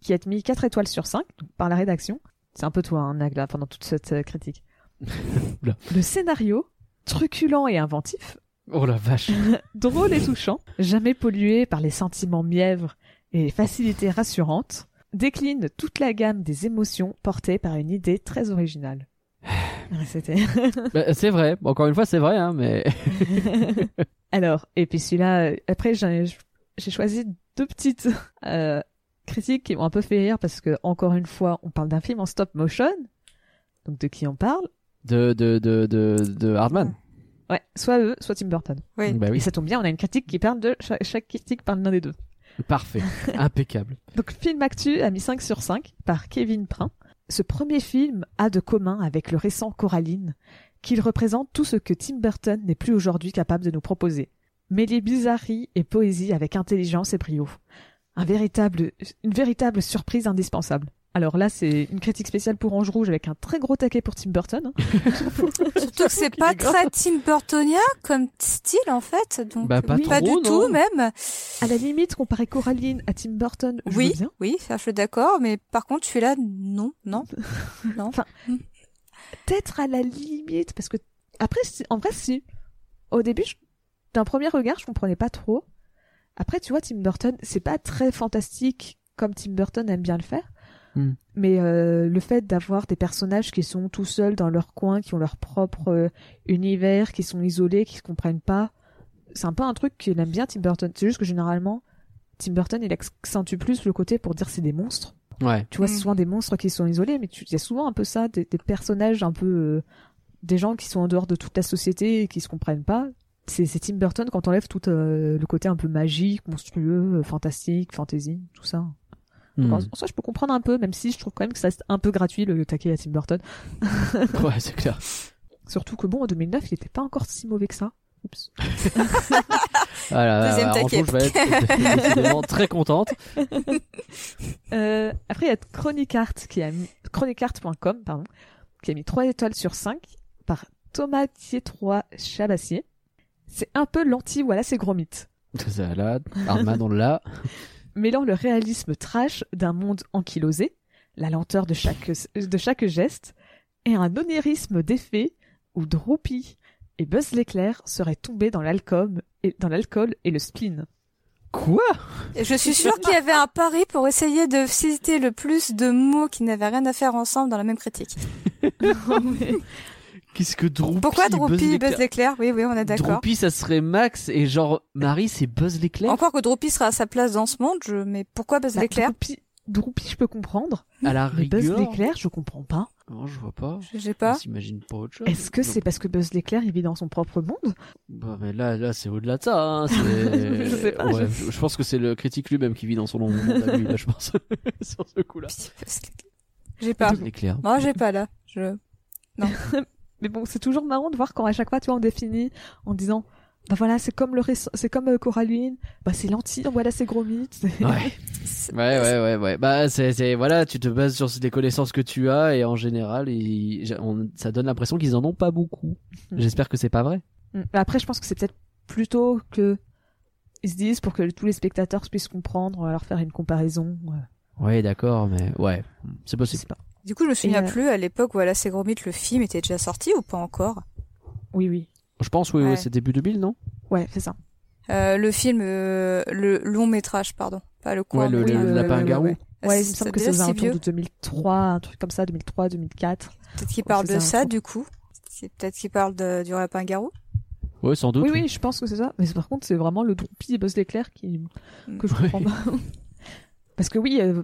qui a mis 4 étoiles sur 5 donc, par la rédaction. C'est un peu toi, hein, Nagla, pendant toute cette euh, critique. Le scénario, truculent et inventif, Oh la vache. drôle et touchant, jamais pollué par les sentiments mièvres et les facilités rassurantes, décline toute la gamme des émotions portées par une idée très originale. Bah, c'est vrai. Encore une fois, c'est vrai, hein, mais Alors, et puis celui-là, euh, après, j'ai choisi deux petites euh, critiques qui m'ont un peu fait rire parce que, encore une fois, on parle d'un film en stop motion. Donc, de qui on parle? De, de, de, de, de Hardman. Ouais, soit eux, soit Tim Burton. Oui. Bah Et oui, ça tombe bien, on a une critique qui parle de chaque, chaque critique parle d'un des deux. parfait, impeccable. Donc film actu a mis 5 sur 5 par Kevin Prin. Ce premier film a de commun avec le récent Coraline qu'il représente tout ce que Tim Burton n'est plus aujourd'hui capable de nous proposer. Mêler bizarrerie et poésie avec intelligence et brio. Un véritable, une véritable surprise indispensable. Alors là, c'est une critique spéciale pour Ange Rouge avec un très gros taquet pour Tim Burton. Surtout que c'est pas très Tim Burtonien comme style en fait. Donc Bah, pas oui, trop, du non tout même. À la limite, comparer Coraline à Tim Burton, je Oui, veux bien. oui, ça je suis d'accord, mais par contre celui-là, non, non, non. peut-être à la limite, parce que après, si- en vrai, si. Au début, je- d'un premier regard, je comprenais pas trop. Après, tu vois, Tim Burton, c'est pas très fantastique comme Tim Burton aime bien le faire. Hmm. Mais euh, le fait d'avoir des personnages qui sont tout seuls dans leur coin, qui ont leur propre euh, univers, qui sont isolés, qui se comprennent pas, c'est un peu un truc qu'il aime bien Tim Burton. C'est juste que généralement, Tim Burton, il accentue plus le côté pour dire c'est des monstres. Ouais. Tu vois, c'est souvent des monstres qui sont isolés, mais tu- il y a souvent un peu ça, des, des personnages un peu, euh, des gens qui sont en dehors de toute la société et qui se comprennent pas. C'est c'est Tim Burton quand on enlève tout euh, le côté un peu magique, monstrueux, fantastique, fantasy, tout ça. Hmm. En, en soi, je peux comprendre un peu, même si je trouve quand même que ça reste un peu gratuit le taquet à Tim Burton. Ouais, c'est clair. Surtout que bon, en 2009, il était pas encore si mauvais que ça. Oups. Voilà, Deuxième Ange taquet. Rouge va être décidément très contente. Euh, après, il y a Chronicart qui a mis, chronicart.com, pardon, qui a mis 3 étoiles sur 5 par Thomas Tietroy Chabassier. C'est un peu l'anti voilà c'est gros mythe. Ça là, Hardman, on l'a. Mêlant le réalisme trash d'un monde ankylosé, la lenteur de chaque, de chaque geste, et un onérisme d'effet où Droopy et Buzz l'éclair seraient tombés dans l'alcool et, dans l'alcool et le spleen. Quoi? Et je suis sûre qu'il y avait un pari pour essayer de citer le plus de mots qui n'avaient rien à faire ensemble dans la même critique. Qu'est-ce que Droopy Pourquoi Droopy, Buzz l'éclair Oui, oui, on est d'accord. Droopy, ça serait Max et genre Marie, c'est Buzz l'éclair? Encore que Droopy sera à sa place dans ce monde, je... mais pourquoi Buzz Bah, l'éclair? Droopy, Droopy, je peux comprendre. À la Mais Buzz rigueur. l'éclair, je comprends pas. Non, je vois pas. Je sais pas. On s'imagine pas autre chose. Est-ce que c'est parce que Buzz l'éclair il vit dans son propre monde? Bah, mais là, là, c'est au-delà de ça. Hein. c'est- Je sais pas, Ouais, je... je pense que c'est le critique lui-même qui vit dans son monde à lui, là, je pense, sur ce coup-là. Buzz l'éclair. J'ai pas. Buzz l'éclair. Moi, j'ai pas là. Je... Mais bon, c'est toujours marrant de voir quand à chaque fois, tu vois, on définit en disant, bah voilà, c'est comme le récent- c'est comme euh, Coraline, bah c'est lentille, voilà, c'est gros mythe. Ouais. Ouais, ouais, ouais, ouais. Bah, c'est, c'est, voilà, tu te bases sur les connaissances que tu as et en général, ils- j'ai- on- ça donne l'impression qu'ils en ont pas beaucoup. Mm. J'espère que c'est pas vrai. Mm. Après, je pense que c'est peut-être plutôt que ils se disent pour que tous les spectateurs puissent comprendre, on va leur faire une comparaison. euh, Ouais, d'accord, mais ouais, c'est je possible. sais pas. Du coup, je me souviens Et, euh, plus à l'époque où c'est gros mythe, le film était déjà sorti ou pas encore? Oui, oui. Je pense, oui, Ouais. oui, c'est début 2000, non? Ouais, c'est ça. euh, Le film, euh, le long métrage, pardon, pas le court. Ouais, le, le ouais, lapin garou. ouais, Ouais, il me C'est semble que c'est alentours vieux. de 2003, un truc comme ça, 2003, 2004. Peut-être qu'il parle de ça, un du coup. C'est peut-être qu'il parle de, du lapin garou. Ouais, sans doute. Oui, oui, je pense que c'est ça. Mais par contre, c'est vraiment le Droopy et Buzz l'éclair qui Mm. que je comprends pas. Parce que oui, euh,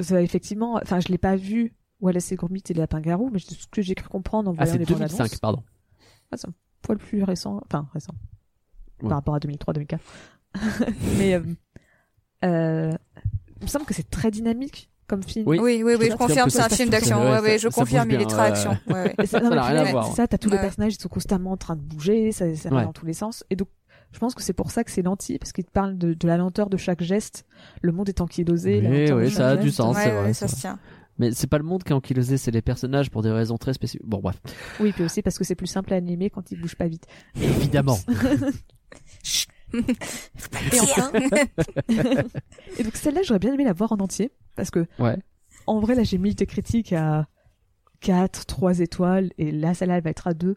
ça, effectivement, enfin, je l'ai pas vu. Wallace et Gromit et les lapins garous, mais c'est ce que j'ai cru comprendre en Ah, voyant c'est les bandes 2005, annonces. pardon. Poil plus récent, enfin récent, Ouais. par rapport à 2003-2004. mais euh, euh, il me semble que c'est très dynamique comme film. Oui. Oui, oui, oui, je confirme, c'est c'est un un film d'action. ouais, Ouais, je ça confirme, il est très action. Ouais, ça, n'a rien à voir. C'est ça, t'as tous les personnages, ils sont constamment en train de bouger, ça, ça va dans tous les sens. Et donc, je pense que c'est pour ça que c'est lenti, parce qu'il te parle de, de la lenteur de chaque geste, le monde est ankylosé. la Oui, de oui, ça a du sens. Ouais, c'est ouais, vrai, ça c'est se tient. Mais c'est pas le monde qui est ankylosé, c'est les personnages pour des raisons très spécifiques. Bon, bref. Oui, puis aussi parce que c'est plus simple à animer quand ils bougent pas vite. Évidemment. Et, enfin- et donc celle-là, j'aurais bien aimé la voir en entier, parce que Ouais. en vrai, là, j'ai mis des critiques à 4, 3 étoiles, et là, celle-là, elle va être à 2.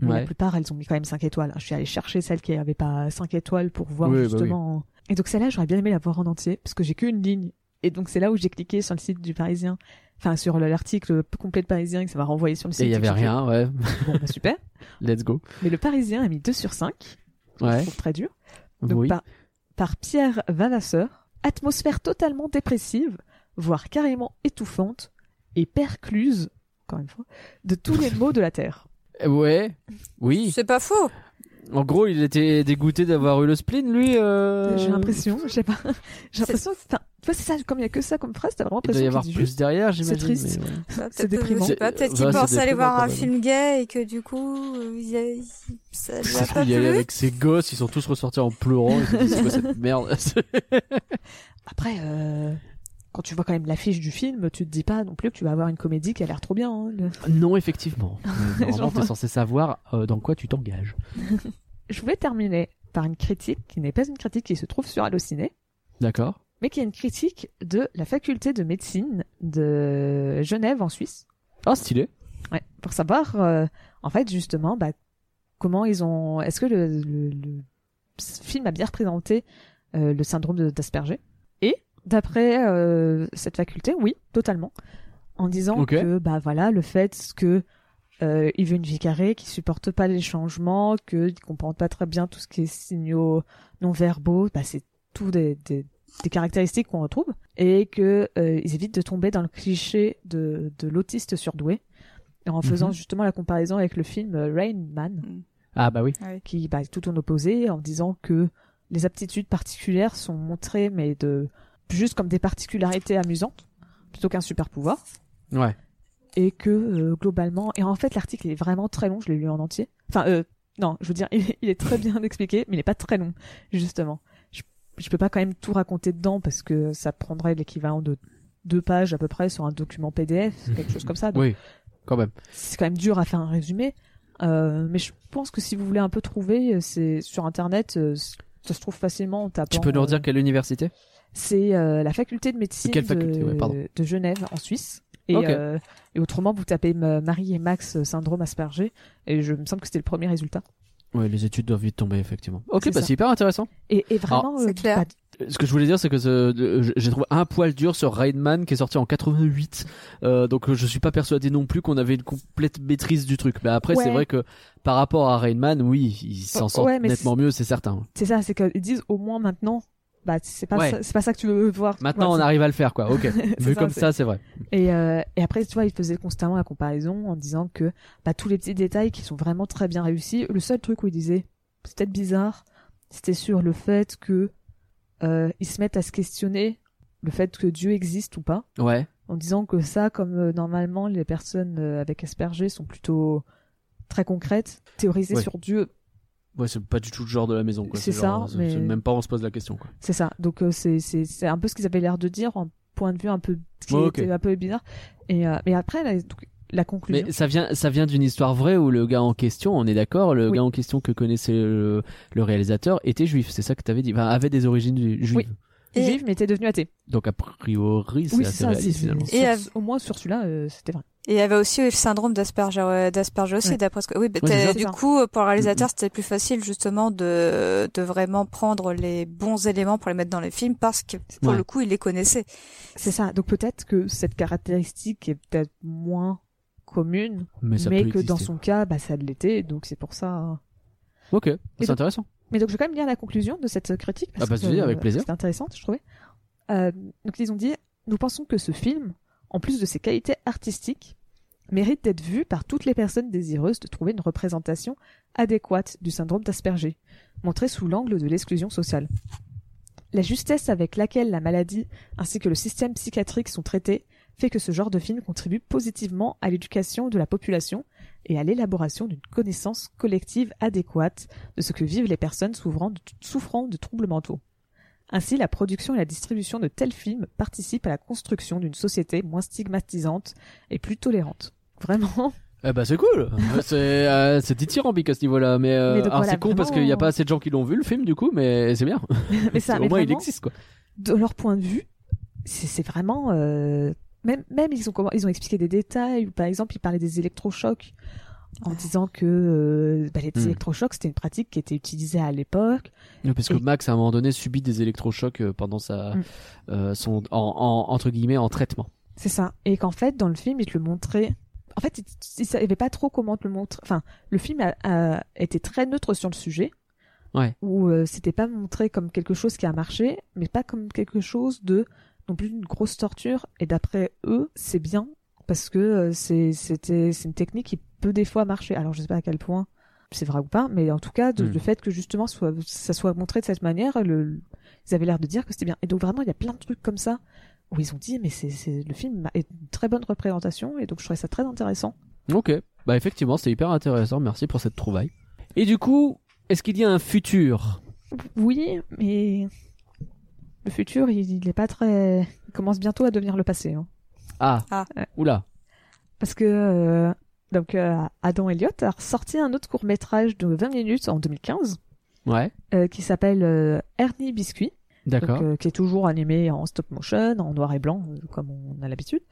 Mais Ouais. la plupart, elles ont mis quand même 5 étoiles. Je suis allée chercher celles qui n'avaient pas 5 étoiles pour voir Oui, bah justement. Et donc celle-là, j'aurais bien aimé la voir en entier, parce que j'ai qu'une ligne. Et donc c'est là où j'ai cliqué sur le site du Parisien, enfin sur le- l'article complet de Parisien, que ça m'a renvoyé sur le site. Et il y avait fait, rien, ouais. Bon, bah, super. Let's go. Mais le Parisien a mis 2 sur 5. Je Ouais. trouve très dur. Donc oui. par, par Pierre Vavasseur, atmosphère totalement dépressive, voire carrément étouffante, et percluse encore une fois, de tous les maux de la Terre. Euh, Ouais, oui. C'est pas faux. En gros, il était dégoûté d'avoir eu le spleen, lui. euh, J'ai l'impression, je sais pas. J'ai l'impression, que- enfin, tu vois, c'est ça, comme il y a que ça comme phrase, t'as vraiment Il doit y l'impression avoir qu'il plus juste. derrière, j'imagine. triste. mais ouais. Bah, C'est déprimant. je sais pas, peut-être Ouais, qu'il c'est pensait aller voir un film gay et que du coup, euh, il y a- ça lui a pas trouve, il y allait plu. avec ses gosses, ils sont tous ressortis en pleurant. Ils se disent, c'est quoi cette merde Après, euh, quand tu vois quand même l'affiche du film, tu te dis pas non plus que tu vas avoir une comédie qui a l'air trop bien. hein. Le- Non, effectivement. Euh, Normalement, t'es censé savoir euh, dans quoi tu t'engages. Je voulais terminer par une critique qui n'est pas une critique qui se trouve sur Allociné, D'accord mais qui est une critique de la faculté de médecine de Genève en Suisse. Ah, stylé. Ouais, pour savoir, euh, en fait, justement, bah, comment ils ont. Est-ce que le, le- le film a bien représenté euh, le syndrome d'Asperger? Et d'après euh, cette faculté, oui, totalement, en disant que bah voilà, le fait que euh, il veut une vie carrée, qu'il supporte pas les changements, qu'il comprend pas très bien tout ce qui est signaux non verbaux, bah c'est tout des, des, des caractéristiques qu'on retrouve et que euh, ils évitent de tomber dans le cliché de, de l'autiste surdoué en faisant Mhm. justement la comparaison avec le film euh, Rain Man Ah, bah oui. qui bah, est tout en opposé en disant que les aptitudes particulières sont montrées mais de juste comme des particularités amusantes plutôt qu'un super pouvoir Ouais. et que euh, globalement et en fait l'article est vraiment très long je l'ai lu en entier enfin euh, non je veux dire il est, il est très bien expliqué mais il n'est pas très long justement je, peux pas quand même tout raconter dedans parce que ça prendrait l'équivalent de deux pages à peu près sur un document PDF quelque chose comme ça donc Oui, quand même. c'est quand même dur à faire un résumé euh, mais je pense que si vous voulez un peu trouver c'est sur internet euh, ça se trouve facilement en tapant Tu peux nous redire euh, quelle université? c'est euh, la faculté de médecine Quelle faculté de, Ouais, pardon. de Genève en Suisse. Et, euh, et autrement, vous tapez euh, Marie et Max euh, syndrome Asperger et je me semble que c'était le premier résultat. Ouais, les études doivent vite tomber, effectivement. Ok, C'est bah c'est hyper intéressant. Et, et vraiment, c'est euh, clair. bah, Ce que je voulais dire, c'est que ce- j'ai trouvé un poil dur sur Rain Man qui est sorti en 88. Euh, donc euh, je suis pas persuadé non plus qu'on avait une complète maîtrise du truc. Mais après, c'est vrai que par rapport à Rain Man, oui, il s'en sort ouais, mais nettement mieux, c'est certain. c'est ça, c'est qu'ils disent au moins maintenant, bah c'est pas Ouais. ça, c'est pas ça que tu veux voir. Maintenant, on arrive à le faire, quoi. Ok. Vu ça, comme ça, c'est vrai. Et, euh, et après, tu vois, il faisait constamment la comparaison en disant que bah, tous les petits détails qui sont vraiment très bien réussis. Le seul truc où il disait, c'est peut-être bizarre, c'était sur le fait que euh, ils se mettent à se questionner le fait que Dieu existe ou pas, Ouais. en disant que ça, comme euh, normalement les personnes avec Asperger sont plutôt très concrètes, théoriser Ouais. sur Dieu, Ouais, c'est pas du tout le genre de la maison, quoi. C'est ça, mais- Même pas on se pose la question, c'est ça. Donc euh, c'est un peu ce qu'ils avaient l'air de dire, en point de vue un peu Ouais, un peu bizarre. Et euh, mais après la, donc, la conclusion. Mais ça vient, ça vient d'une histoire vraie où le gars en question, on est d'accord, le Oui. gars en question que connaissait le, le réalisateur était juif. C'est ça que t'avais dit? Enfin, avait des origines ju- juives. Oui. Et- juif mais était devenu athée. Donc a priori, c'est Oui, c'est assez ça. réaliste finalement. Et av- au moins sur celui-là, euh, c'était vrai. Et il y avait aussi le syndrome d'Asperger, ouais, d'Asperger aussi, Ouais. d'après ce que. Oui, bah, Ouais, du ça. coup, pour le réalisateur, c'était plus facile justement de de vraiment prendre les bons éléments pour les mettre dans les films parce que pour Ouais. le coup, il les connaissait. C'est ça. Donc peut-être que cette caractéristique est peut-être moins commune, Mais ça mais peut que dans son cas, bah ça l'était. Donc c'est pour ça. hein. Ok, c'est donc- intéressant. Mais donc je vais quand même lire la conclusion de cette critique parce Ah bah, que vas-y, avec plaisir. C'était intéressant, je trouvais. Euh, donc ils ont dit nous pensons que ce film, en plus de ses qualités artistiques, mérite d'être vu par toutes les personnes désireuses de trouver une représentation adéquate du syndrome d'Asperger, montré sous l'angle de l'exclusion sociale. La justesse avec laquelle la maladie ainsi que le système psychiatrique sont traités fait que ce genre de film contribue positivement à l'éducation de la population et à l'élaboration d'une connaissance collective adéquate de ce que vivent les personnes souffrant de, souffrant de troubles mentaux. Ainsi, la production et la distribution de tels films participent à la construction d'une société moins stigmatisante et plus tolérante. Vraiment, Eh bah c'est cool. c'est euh, c'est dithyrambique à ce niveau-là, mais, euh, Mais alors, voilà, c'est con parce qu'il y a pas assez de gens qui l'ont vu le film du coup, mais c'est bien. mais ça, Au mais moins il existe quoi. de leur point de vue, c'est c'est vraiment euh, même même ils ont comment ils ont expliqué des détails. Par exemple, ils parlaient des électrochocs en disant que euh, bah, les Hmm. électrochocs c'était une pratique qui était utilisée à l'époque. Oui, Parce que Et- Max à un moment donné subit des électrochocs euh, pendant sa Mm. euh, son en, en- entre guillemets en traitement. C'est ça. Et qu'en fait, dans le film, ils te le montraient. En fait, ils, ils savaient pas trop comment te le montrer. Enfin, le film a, a été très neutre sur le sujet. Ouais. Où euh, c'était pas montré comme quelque chose qui a marché, mais pas comme quelque chose de non plus une grosse torture. Et d'après eux, c'est bien parce que euh, c'est c'était c'est une technique qui peut des fois marcher. Alors je sais pas à quel point c'est vrai ou pas, mais en tout cas de- Hmm. le fait que justement soit, ça soit montré de cette manière, le, ils avaient l'air de dire que c'était bien. Et donc vraiment il y a plein de trucs comme ça où ils ont dit mais c'est le film est une très bonne représentation et donc je trouvais ça très intéressant. Ok, bah effectivement, c'est hyper intéressant. Merci pour cette trouvaille. Et du coup, est-ce qu'il y a un futur? Oui, mais le futur il, il est pas très, il commence bientôt à devenir le passé. Hein. Ah, Ah. oula. Parce que euh, donc euh, Adam Elliott a ressorti un autre court métrage de 20 minutes en 2015 Ouais, euh, qui s'appelle euh, Ernie Biscuit, d'accord. euh, qui est toujours animé en stop motion, en noir et blanc, euh, comme on a l'habitude.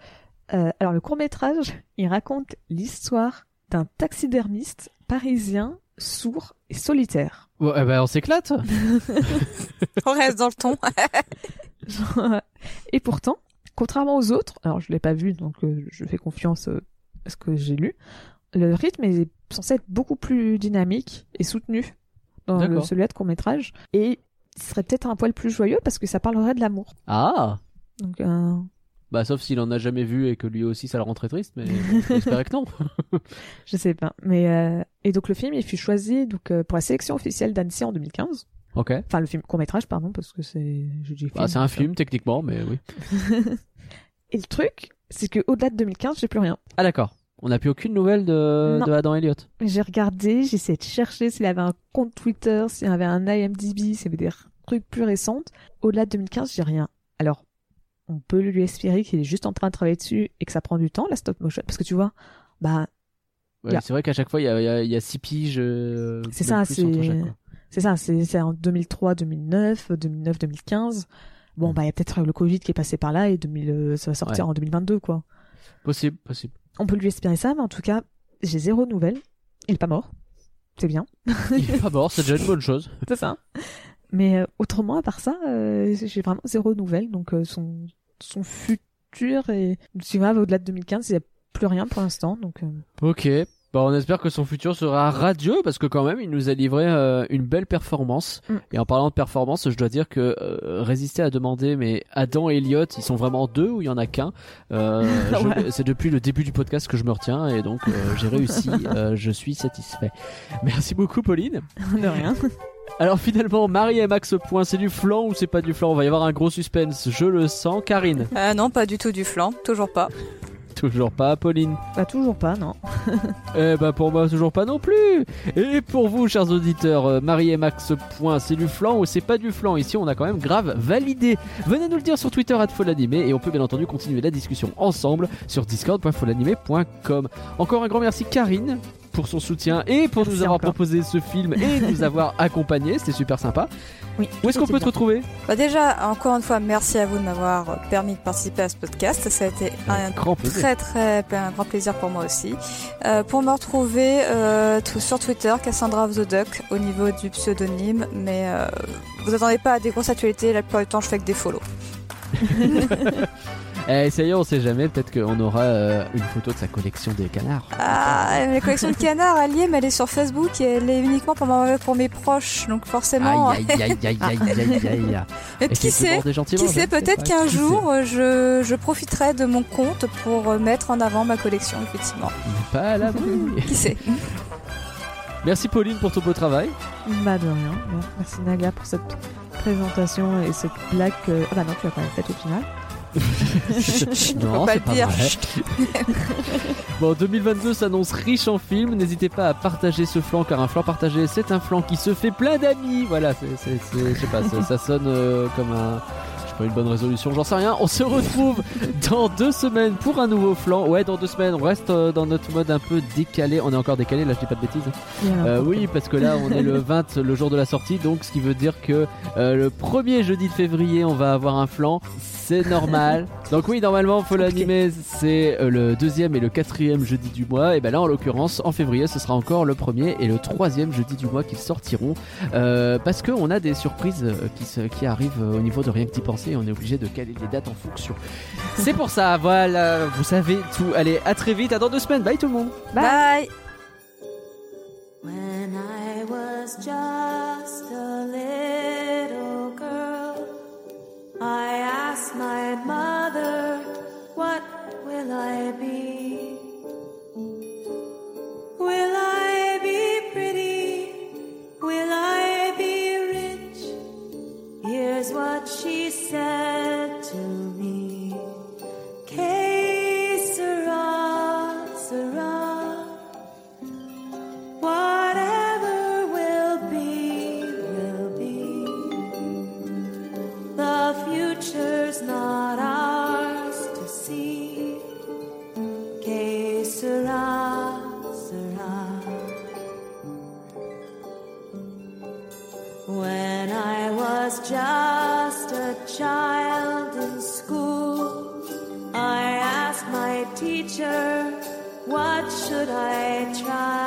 Euh, alors le court métrage, il raconte l'histoire d'un taxidermiste parisien sourd et solitaire. Ouais, eh ben, on s'éclate. On reste dans le ton. et pourtant, contrairement aux autres, alors je l'ai pas vu donc euh, je fais confiance euh, à ce que j'ai lu, le rythme est censé être beaucoup plus dynamique et soutenu dans le- celui-là de court métrage et il serait peut-être un poil plus joyeux parce que ça parlerait de l'amour. Ah, Donc euh, bah sauf s'il en a jamais vu et que lui aussi ça le rend très triste, mais j'espère que non. je sais pas. Mais euh, et donc le film il fut choisi donc euh, pour la sélection officielle d'Annecy en 2015. Ok. Enfin le film court métrage pardon parce que c'est Bah, c'est un film techniquement, mais oui. euh. et le truc c'est que au-delà de 2015 j'ai plus rien. Ah d'accord. On n'a plus aucune nouvelle de, Adam Elliott. J'ai regardé, j'ai essayé de chercher s'il avait un compte Twitter, s'il avait un IMDb, s'il avait des trucs plus récents. Au-delà de 2015, j'ai rien. Alors, on peut lui espérer qu'il est juste en train de travailler dessus et que ça prend du temps, la stop motion. Parce que tu vois, bah, Ouais, C'est vrai qu'à chaque fois il y a, il y a, il y a six piges. euh, C'est ça, c'est- c'est ça, c'est c'est en 2003, 2009, 2009, 2015. Bon, bah, il y a peut-être le Covid qui est passé par là et 2000, euh, ça va sortir en 2022, quoi. Possible, possible. On peut lui espérer ça, mais en tout cas, j'ai zéro nouvelle. Il est pas mort. C'est bien. Il est pas mort, c'est déjà une bonne chose. C'est ça. Mais euh, autrement, à part ça, euh, j'ai vraiment zéro nouvelle. Donc euh, son, son futur et vois, au-delà de 2015, il n'y a plus rien pour l'instant. Donc euh, Ok. Bah, on espère que son futur sera radieux parce que quand même il nous a livré euh, une belle performance. Mm. Et en parlant de performance, je dois dire que euh, résister à demander, mais Adam et Elliot, ils sont vraiment deux ou il y en a qu'un? Euh, Ouais. C'est depuis le début du podcast que je me retiens et donc euh, j'ai réussi. Euh, je suis satisfait. Merci beaucoup Pauline. de rien. Alors finalement, Marie et Max point, c'est du flan ou c'est pas du flan? On va y avoir un gros suspense, je le sens. Karine, Euh, non, pas du tout du flan, toujours pas. toujours pas. Pauline. Bah toujours pas, non. Eh ben pour moi toujours pas non plus. Et pour vous chers auditeurs, euh, Marie et Max point, c'est du flan ou c'est pas du flan Ici on a quand même grave validé. Venez nous le dire sur Twitter @folanimé et on peut bien entendu continuer la discussion ensemble sur discord.folanimé.com. Encore un grand merci Karine pour son soutien et pour nous avoir encore. proposé ce film et nous avoir accompagnés, c'était super sympa. Oui. Où est-ce qu'on peut te retrouver Bah déjà, encore une fois, merci à vous de m'avoir permis de participer à ce podcast. Ça a été un grand plaisir. très très un grand plaisir pour moi aussi. Euh, pour me retrouver euh, sur Twitter, Cassandra of the Duck au niveau du pseudonyme, mais euh, vous attendez pas à des grosses actualités. La plupart du temps, je fais que des follow. Eh, ça y est, on sait jamais, peut-être qu'on aura euh, une photo de sa collection des canards. Ah, la collection de canards alliée, mais elle est sur Facebook et elle est uniquement pour, ma- pour mes proches, donc forcément. Aïe aïe aïe aïe aïe aïe aïe. Mais Et qui sait Qui sait, peut-être qu'un jour, euh, je, je profiterai de mon compte pour euh, mettre en avant ma collection, effectivement. Pas à l'abri. Qui sait Merci Pauline pour ton beau travail. Bah de rien. Merci Naga pour cette présentation et cette blague. que- Ah bah non, tu l'as quand même faite au final. Non, c'est le pas dire. vrai. Bon, 2022 s'annonce riche en films. N'hésitez pas à partager ce flanc, car un flanc partagé, c'est un flanc qui se fait plein d'amis. Voilà, c'est, c'est, c'est- je sais pas, ça, ça sonne euh, comme un. Pas, une bonne résolution, j'en sais rien. On se retrouve dans deux semaines pour un nouveau flanc. Ouais, dans deux semaines, on reste euh, dans notre mode un peu décalé. On est encore décalé, là, je dis pas de bêtises. Euh, oui, parce que là, on est le 20, le jour de la sortie, donc ce qui veut dire que euh, le premier jeudi de février, on va avoir un flanc. C'est normal. donc oui, normalement, faut l'animer. C'est le deuxième et le quatrième jeudi du mois. Et ben là, en l'occurrence, en février, ce sera encore le premier et le troisième jeudi du mois qu'ils sortiront, Euh, parce que on a des surprises qui, qui arrivent au niveau de rien que d'y penser et on est obligé de caler les dates en fonction. C'est pour ça, voilà, vous savez tout. Allez, à très vite, à dans deux semaines. Bye tout le monde. Bye. Bye. When I was just a little girl, I asked my mother, What will I be? Will I be pretty? Will I be Here's what she said to me. Que sera, sera. What was just a child in school, I asked my teacher, what should I try?